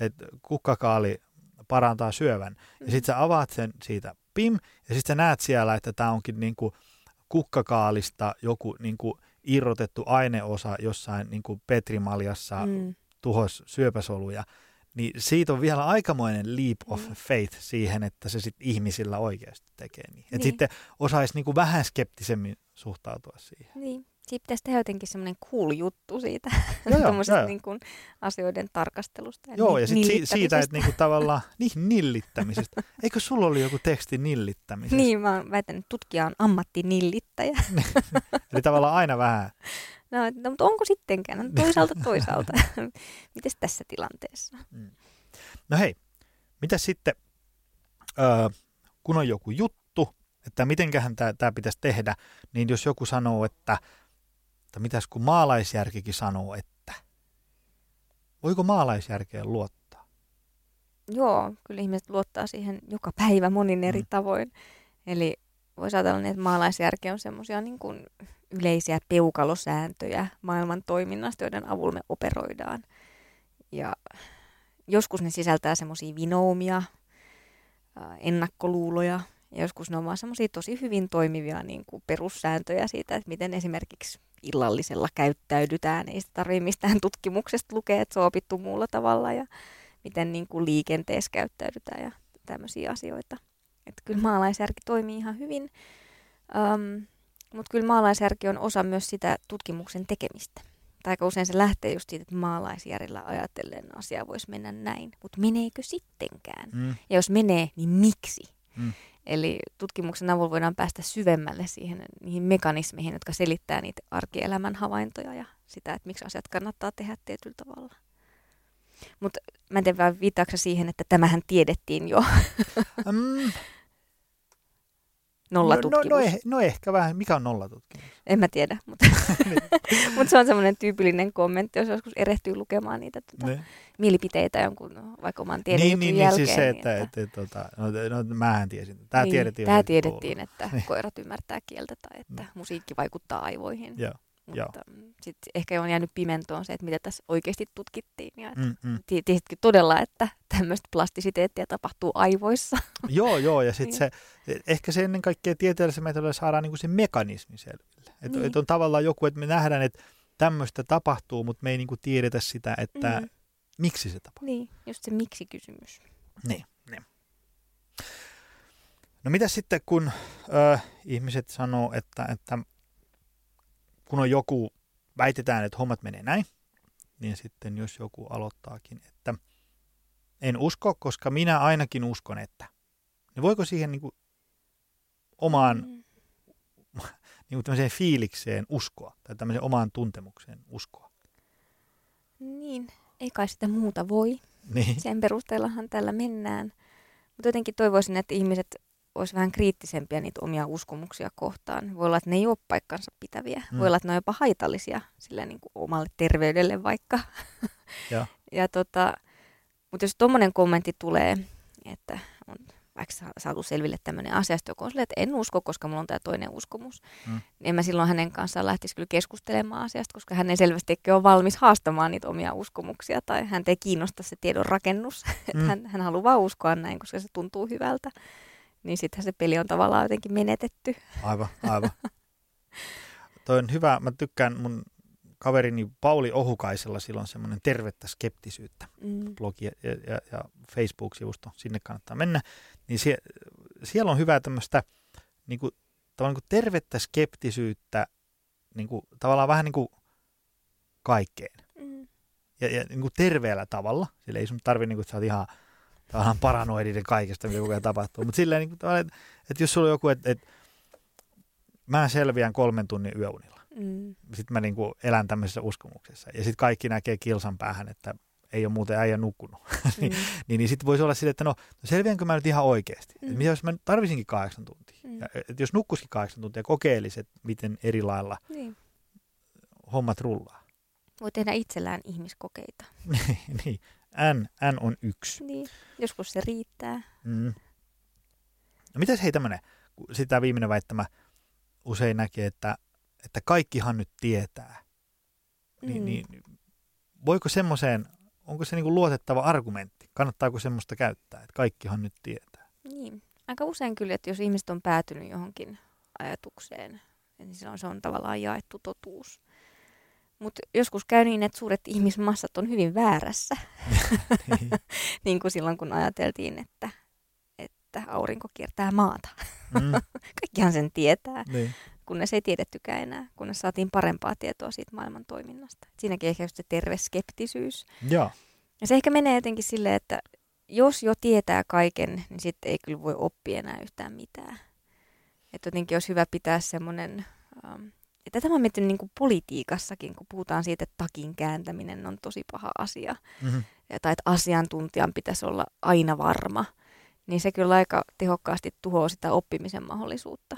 että kukkakaali parantaa syövän, ja Mm. sitten sä avaat sen siitä pim, ja sitten sä näet siellä, että tämä onkin niinku kukkakaalista joku niinku irrotettu aineosa jossain niinku petrimaljassa mm. Tuhos syöpäsoluja, niin siitä on vielä aikamoinen leap of Mm. faith siihen, että se sitten ihmisillä oikeasti tekee niin. Niin. sitten osaisi niinku vähän skeptisemmin suhtautua siihen. Niin. Siitä pitäisi tehdä jotenkin semmoinen cool juttu siitä tuommoisesta niin kuin asioiden tarkastelusta. Joo, ja sitten si- siitä, että niinku tavallaan niin nillittämisestä. Eikö sulla oli joku teksti nillittämisestä? Niin, mä oon väitän, että tutkija on ammattinillittäjä. Eli tavallaan aina vähän. No, no mutta onko sittenkään? No, toisaalta toisaalta. Mites tässä tilanteessa? No hei, mitä sitten, öö, kun on joku juttu, että mitenköhän tämä pitäisi tehdä, niin jos joku sanoo, että, että mitäs kun maalaisjärkikin sanoo, että voiko maalaisjärkeen luottaa? Joo, kyllä ihmiset luottaa siihen joka päivä monin eri Mm. tavoin. Eli voisi ajatella niin, että maalaisjärki on semmoisia niin kuin yleisiä peukalosääntöjä maailman toiminnasta, joiden avulla me operoidaan. Ja joskus ne sisältää semmoisia vinoumia, ennakkoluuloja, ja joskus ne on vaan semmoisia tosi hyvin toimivia niin kuin perussääntöjä siitä, että miten esimerkiksi illallisella käyttäydytään. Ei sitä tarvitse mistään tutkimuksesta lukea, että se on opittu muulla tavalla ja miten niin kuin liikenteessä käyttäydytään ja tämmöisiä asioita. Että kyllä maalaisjärki toimii ihan hyvin, um, mutta kyllä maalaisjärki on osa myös sitä tutkimuksen tekemistä. Tai aika usein se lähtee just siitä, että maalaisjärjellä ajatellen asia voisi mennä näin. Mutta meneekö sittenkään? Mm, Ja jos menee, niin miksi? Mm. Eli tutkimuksen avulla voidaan päästä syvemmälle siihen, niihin mekanismeihin, jotka selittää niitä arkielämän havaintoja ja sitä, että miksi asiat kannattaa tehdä tietyllä tavalla. Mutta mä en tiedä vaan siihen, että tämähän tiedettiin jo mm, no, no, nollatutkimus. no, eh, no ehkä vähän. Mikä on nollatutkimus? En mä tiedä, mutta, mutta se on semmoinen tyypillinen kommentti, jos joskus erehtyy lukemaan niitä tota, Ne. mielipiteitä jonkun vaikka oman Niin, tiedejutun niin, niin jälkeen. siis se, niin että, että, että, että no, no, mähän tiesin. Tämä niin, tiedettiin. Tämä tiedettiin, että Niin. koirat ymmärtää kieltä tai että Mm. musiikki vaikuttaa aivoihin. Joo. Mutta sitten ehkä on jäänyt pimentoon se, että mitä tässä oikeasti tutkittiin. Ja että Mm, mm. ti- tiesitkö todella, että tämmöistä plastisiteettia tapahtuu aivoissa? Joo, joo, ja sitten Niin. se, ehkä se ennen kaikkea tieteellisellä metodilla saadaan niinku se mekanismi selville. Että Niin. et on tavallaan joku, että me nähdään, että tämmöistä tapahtuu, mutta me ei niinku tiedetä sitä, että Mm. miksi se tapahtuu. Niin, just se miksi-kysymys. Niin, niin. No mitä sitten, kun ö, ihmiset sanoo, että, että kun on joku, väitetään, että hommat menee näin, niin sitten jos joku aloittaakin, että en usko, koska minä ainakin uskon, että. Niin voiko siihen niin kuin omaan Mm. niin kuin tämmöiseen fiilikseen uskoa tai tämmöiseen omaan tuntemukseen uskoa? Niin, ei kai sitä muuta voi. Niin. Sen perusteellahan tällä mennään. Mutta jotenkin toivoisin, että ihmiset olisi vähän kriittisempiä niitä omia uskomuksia kohtaan. Voi olla, että ne ei ole paikkansa pitäviä. Mm. Voi olla, että ne on jopa haitallisia sille niin kuin omalle terveydelle vaikka. Joo. ja tota, mutta jos tuommoinen kommentti tulee, että on vaikka sa- saatu selville tämmöinen asia, joku on silleen, että en usko, koska mulla on tämä toinen uskomus. Mm. Niin en mä silloin hänen kanssaan lähtisi kyllä keskustelemaan asiasta, koska hän ei selvästikin ole valmis haastamaan niitä omia uskomuksia tai hän ei kiinnosta se tiedon rakennus. Mm. Hän, hän haluaa vaan uskoa näin, koska se tuntuu hyvältä. Niin sittenhän se peli on tavallaan jotenkin menetetty. Aivan, aivan. Toi on hyvä. Mä tykkään mun kaverini Pauli Ohukaisella silloin semmoinen tervettä skeptisyyttä Mm. blogi ja, ja, ja Facebook-sivusto, sinne kannattaa mennä. Niin sie, siellä on hyvää tämmöistä niin kuin, tavallaan niin kuin tervettä skeptisyyttä niin kuin, tavallaan vähän niin kuin kaikkeen. Mm. Ja, ja niin kuin terveellä tavalla. Sillä ei sun tarvi, niin kuin, että sä oot ihan tavallaan paranoidinen kaikesta, mitä koko ajan tapahtuu. Mutta silleen, niin kuin, että, että jos sulla on joku, että, että mä selviän kolmen tunnin yöunilla. Mm. Sitten mä niin kuin elän tämmöisessä uskomuksessa. Ja sitten kaikki näkee kilsan päähän, että ei ole muuten äijä nukkunut. Mm. niin, niin sitten voisi olla silleen, että no, no selviänkö mä nyt ihan oikeasti? Mm. Mitä jos mä nyt tarvisinkin kahdeksan tuntia? Mm. Ja, et jos nukkuskin kahdeksan tuntia, kokeilisi, että miten eri lailla Niin. hommat rullaa. Voi tehdä itsellään ihmiskokeita. niin, N, N on yksi. Niin. Joskus se riittää. Mm. No mitäs hei tämmönen, kun sitä viimeinen väittämä usein näkee, että, että kaikkihan nyt tietää. Niin, Mm. niin, voiko semmoiseen, onko se niinku luotettava argumentti? Kannattaako semmoista käyttää, että kaikkihan nyt tietää? Niin. Aika usein kyllä, että jos ihmiset on päätynyt johonkin ajatukseen, niin silloin se on tavallaan jaettu totuus. Mutta joskus käy niin, että suuret ihmismassat on hyvin väärässä. Niin. niin kuin silloin, kun ajateltiin, että, että aurinko kiertää maata. mm, Kaikkihan sen tietää, niin. kunnes ei tiedettykään enää, kunnes saatiin parempaa tietoa siitä maailman toiminnasta. Siinäkin ehkä just se terve skeptisyys. Joo, Ja se ehkä menee jotenkin silleen, että jos jo tietää kaiken, niin sitten ei kyllä voi oppia enää yhtään mitään. Että jotenkin olisi hyvä pitää semmoinen, ähm, ja tätä mä oon miettinyt niin kuin politiikassakin, kun puhutaan siitä, että takin kääntäminen on tosi paha asia, mm-hmm. ja, tai että asiantuntijan pitäisi olla aina varma, niin se kyllä aika tehokkaasti tuhoaa sitä oppimisen mahdollisuutta.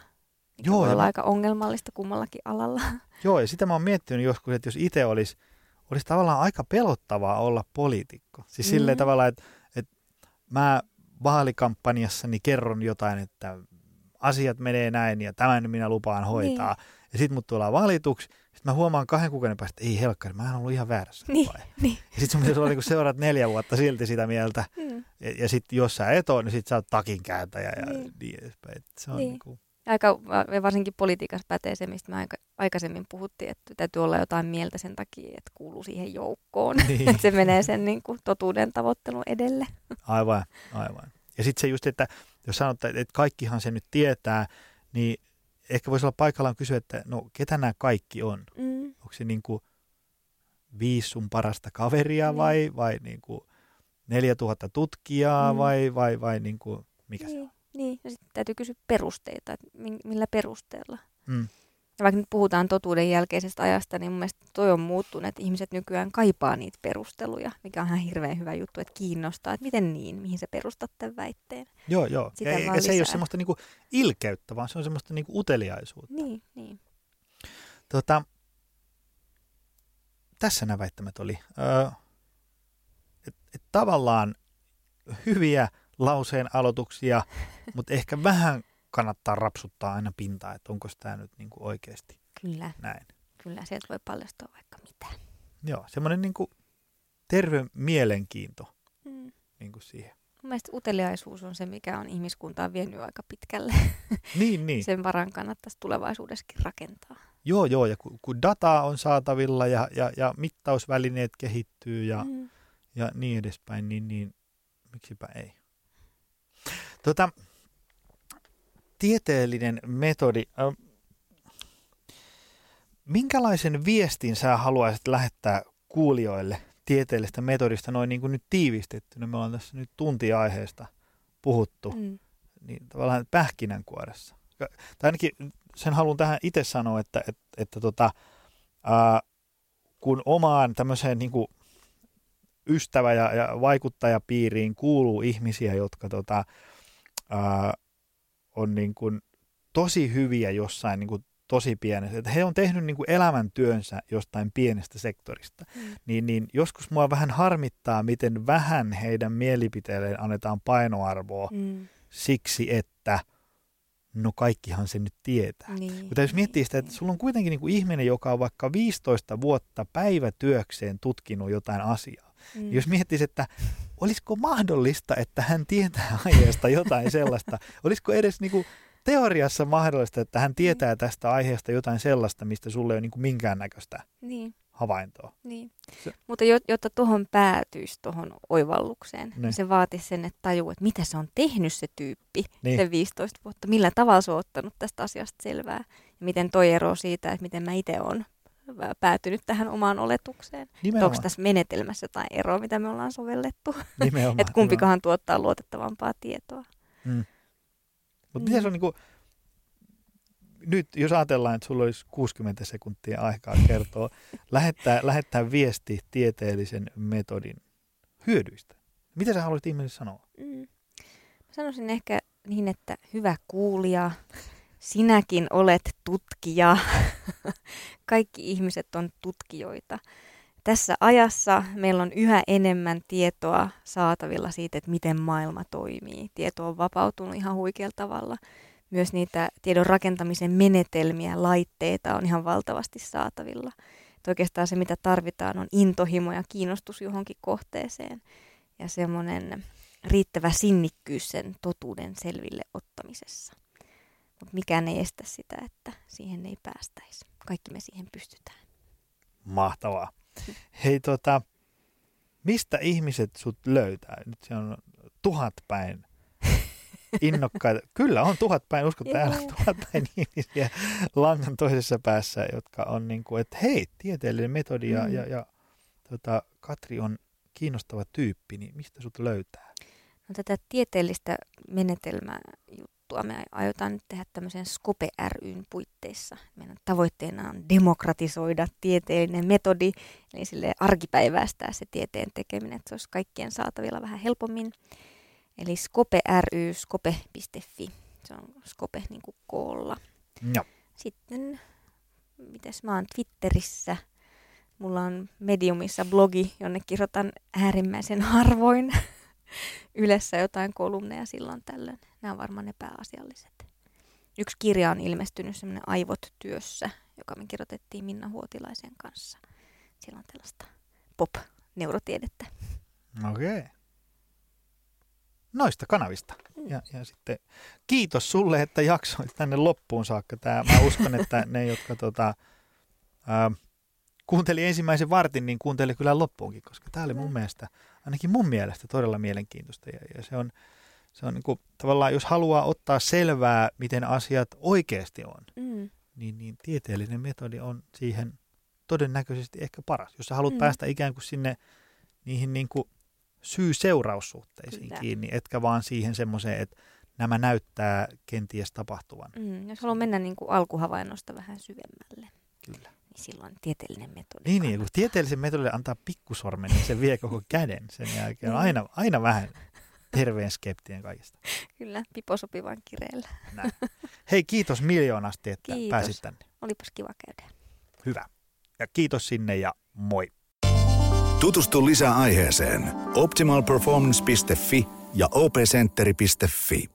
Mikä Joo, voi ja olla mä- aika ongelmallista kummallakin alalla. Joo, ja sitä mä oon miettinyt joskus, että jos itse olisi, olisi tavallaan aika pelottavaa olla poliitikko. Siis mm. silleen tavallaan, että, että mä vaalikampanjassani kerron jotain, että asiat menee näin ja tämän minä lupaan hoitaa. Niin. Ja sitten mut tullaan valituksi. Sitten mä huomaan kahden kuukauden päästä, että ei helkkari, mä oon ollut ihan väärässä. Niin, Vai? niin. Ja sitten sun pitäisi olla niin seuraat neljä vuotta silti sitä mieltä. Mm. Ja, ja sitten jos sä et ole, niin sit sä oot takin kääntäjä ja niin, Niin. edespäin. Et Se on Niin. niin. kuin, Aika, varsinkin politiikassa pätee se, mistä me aika, aikaisemmin puhuttiin, että täytyy olla jotain mieltä sen takia, että kuuluu siihen joukkoon. Niin. että se menee sen niin kuin, totuuden tavoittelun edelle. Aivan, aivan. Ja sitten se just, että jos sanotaan, että että kaikkihan se nyt tietää, niin ehkä voisi olla paikallaan kysyä, että no ketä nämä kaikki on? Mm. Onko se niin kuin viisi sun parasta kaveria Niin. vai, vai niin kuin 4000 tutkijaa Mm. vai, vai, vai niin kuin, mikä se niin, on? Niin, ja sitten täytyy kysyä perusteita, että mi- millä perusteella. Mm. Vaikka nyt puhutaan totuuden jälkeisestä ajasta, niin mun mielestä toi on muuttunut, että ihmiset nykyään kaipaa niitä perusteluja, mikä on ihan hirveän hyvä juttu, että kiinnostaa, että miten niin, mihin sä perustat tämän väitteen. Joo, joo. Sitä Ja, ja se ei ole semmoista niin kuin ilkeyttä, vaan se on semmoista niin kuin uteliaisuutta. Niin, niin. Tota, tässä nämä väittämät oli. Öö, et, et tavallaan hyviä lauseen aloituksia, mutta ehkä vähän kannattaa rapsuttaa aina pintaa, että onko tämä nyt niinku oikeasti Kyllä. näin. Kyllä, sieltä voi paljastua vaikka mitä. Joo, semmoinen niin kuin terve mielenkiinto Mm. niin kuin siihen. Mun mielestä uteliaisuus on se, mikä on ihmiskuntaa vienyt aika pitkälle. Niin, niin. Sen varan kannattaisi tulevaisuudessakin rakentaa. Joo, joo, ja kun, kun dataa on saatavilla ja, ja, ja mittausvälineet kehittyy ja, Mm. ja niin edespäin, niin, niin miksipä ei. Tota, tieteellinen metodi. Minkälaisen viestin sä haluaisit lähettää kuulijoille tieteellistä metodista noin niin kuin nyt tiivistettynä? Me ollaan tässä nyt tunti aiheesta puhuttu, Mm. niin tavallaan pähkinänkuoressa. Tai ainakin sen haluan tähän itse sanoa, että, että, että tota, ää, kun omaan tämmöiseen niin kuin ystävä- ja, ja vaikuttajapiiriin kuuluu ihmisiä, jotka tota, ää, on niin kuin tosi hyviä jossain niin kuin tosi pienessä. Että he on tehnyt niin kuin elämäntyönsä jostain pienestä sektorista. Mm. Niin, niin joskus mua vähän harmittaa, miten vähän heidän mielipiteilleen annetaan painoarvoa Mm. siksi, että no kaikkihan se nyt tietää. Niin. Mutta jos miettii sitä, että sulla on kuitenkin niin kuin ihminen, joka on vaikka 15 vuotta päivätyökseen tutkinut jotain asiaa. Mm. Jos miettisi, että olisiko mahdollista, että hän tietää aiheesta jotain sellaista, olisiko edes niin kuin teoriassa mahdollista, että hän tietää tästä aiheesta jotain sellaista, mistä sulle ei ole niin kuin minkäännäköistä Niin. havaintoa. Niin. Se- Mutta jot- jotta tuohon päätyisi tuohon oivallukseen, niin se vaatisi sen, että tajuu, että mitä se on tehnyt se tyyppi Niin. niin. sen 15 vuotta. Millä tavalla se on ottanut tästä asiasta selvää. Ja miten toi ero siitä, että miten mä itse olen päätynyt tähän omaan oletukseen. Nimenomaan. Onko tässä menetelmässä jotain eroa, mitä me ollaan sovellettu? Nimenomaan. Että kumpikahan tuottaa luotettavampaa tietoa. Mm. Mutta Mm. se on niin kuin, nyt jos ajatellaan, että sulla olisi 60 sekuntia aikaa kertoa, lähettää, lähettää viesti tieteellisen metodin hyödyistä. Mitä sä haluaisit ihmisille sanoa? Mm. Mä sanoisin ehkä niin, että hyvä kuulija, sinäkin olet tutkija. Kaikki ihmiset on tutkijoita. Tässä ajassa meillä on yhä enemmän tietoa saatavilla siitä, että miten maailma toimii. Tieto on vapautunut ihan huikealla tavalla. Myös niitä tiedon rakentamisen menetelmiä, laitteita on ihan valtavasti saatavilla. Et oikeastaan se, mitä tarvitaan, on intohimo ja kiinnostus johonkin kohteeseen ja semmoinen riittävä sinnikkyys sen totuuden selville ottamisessa. Mutta mikään ei estä sitä, että siihen ei päästäisi. Kaikki me siihen pystytään. Mahtavaa. Hei tota, mistä ihmiset sut löytää? Nyt se on tuhat päin innokkaita. Kyllä on tuhat päin, usko täällä tuhat päin ihmisiä langan toisessa päässä, jotka on niin kuin, että hei, tieteellinen metodi ja, Mm. ja, ja tota, Katri on kiinnostava tyyppi, niin mistä sut löytää? No, tätä tieteellistä menetelmäjuttua me aiotaan nyt tehdä tämmöisen Scope ryn puitteissa. Meidän tavoitteena on demokratisoida tieteellinen metodi, eli sille arkipäiväistää se tieteen tekeminen, että se olisi kaikkien saatavilla vähän helpommin. Eli Scope ry, scope.fi, se on Scope niin kuin koolla. Joo. Sitten, mites mä oon Twitterissä, mulla on Mediumissa blogi, jonne kirjoitan äärimmäisen harvoin. Ylessä jotain kolumneja silloin tällöin. Nämä on varmaan ne pääasialliset. Yksi kirja on ilmestynyt, semmoinen Aivot työssä, joka me kirjoitettiin Minna Huotilaisen kanssa. Siellä on tällaista pop-neurotiedettä. Okei. Okay. Noista kanavista. Mm. Ja, ja sitten kiitos sulle, että jaksoit tänne loppuun saakka. Tää, mä uskon, että ne, jotka tota, ää, kuunteli ensimmäisen vartin, niin kuunteli kyllä loppuunkin, koska tämä oli mun Kyllä. mielestä, ainakin mun mielestä todella mielenkiintoista. Ja, ja se on, se on niin kuin, tavallaan, jos haluaa ottaa selvää, miten asiat oikeasti on, Mm. niin, niin tieteellinen metodi on siihen todennäköisesti ehkä paras. Jos sä haluat Mm. päästä ikään kuin sinne niihin niin kuin syy-seuraussuhteisiin Kyllä. kiinni, etkä vaan siihen semmoiseen, että nämä näyttää kenties tapahtuvan. Mm. Jos haluaa mennä niin kuin alkuhavainnosta vähän syvemmälle, Kyllä. Niin silloin tieteellinen metodi. Niin, niin, kun tieteellisen metodille antaa pikkusormen, niin se vie koko käden sen jälkeen. Niin. Aina, aina vähän terveen skeptinen kaikesta. Kyllä, pipo sopivan kireellä. Näin. Hei, kiitos miljoonasti, että Kiitos. pääsit tänne. Olipas kiva käydä. Hyvä. Ja kiitos sinne ja moi. Tutustu lisää aiheeseen optimalperformance.fi ja opcenteri.fi.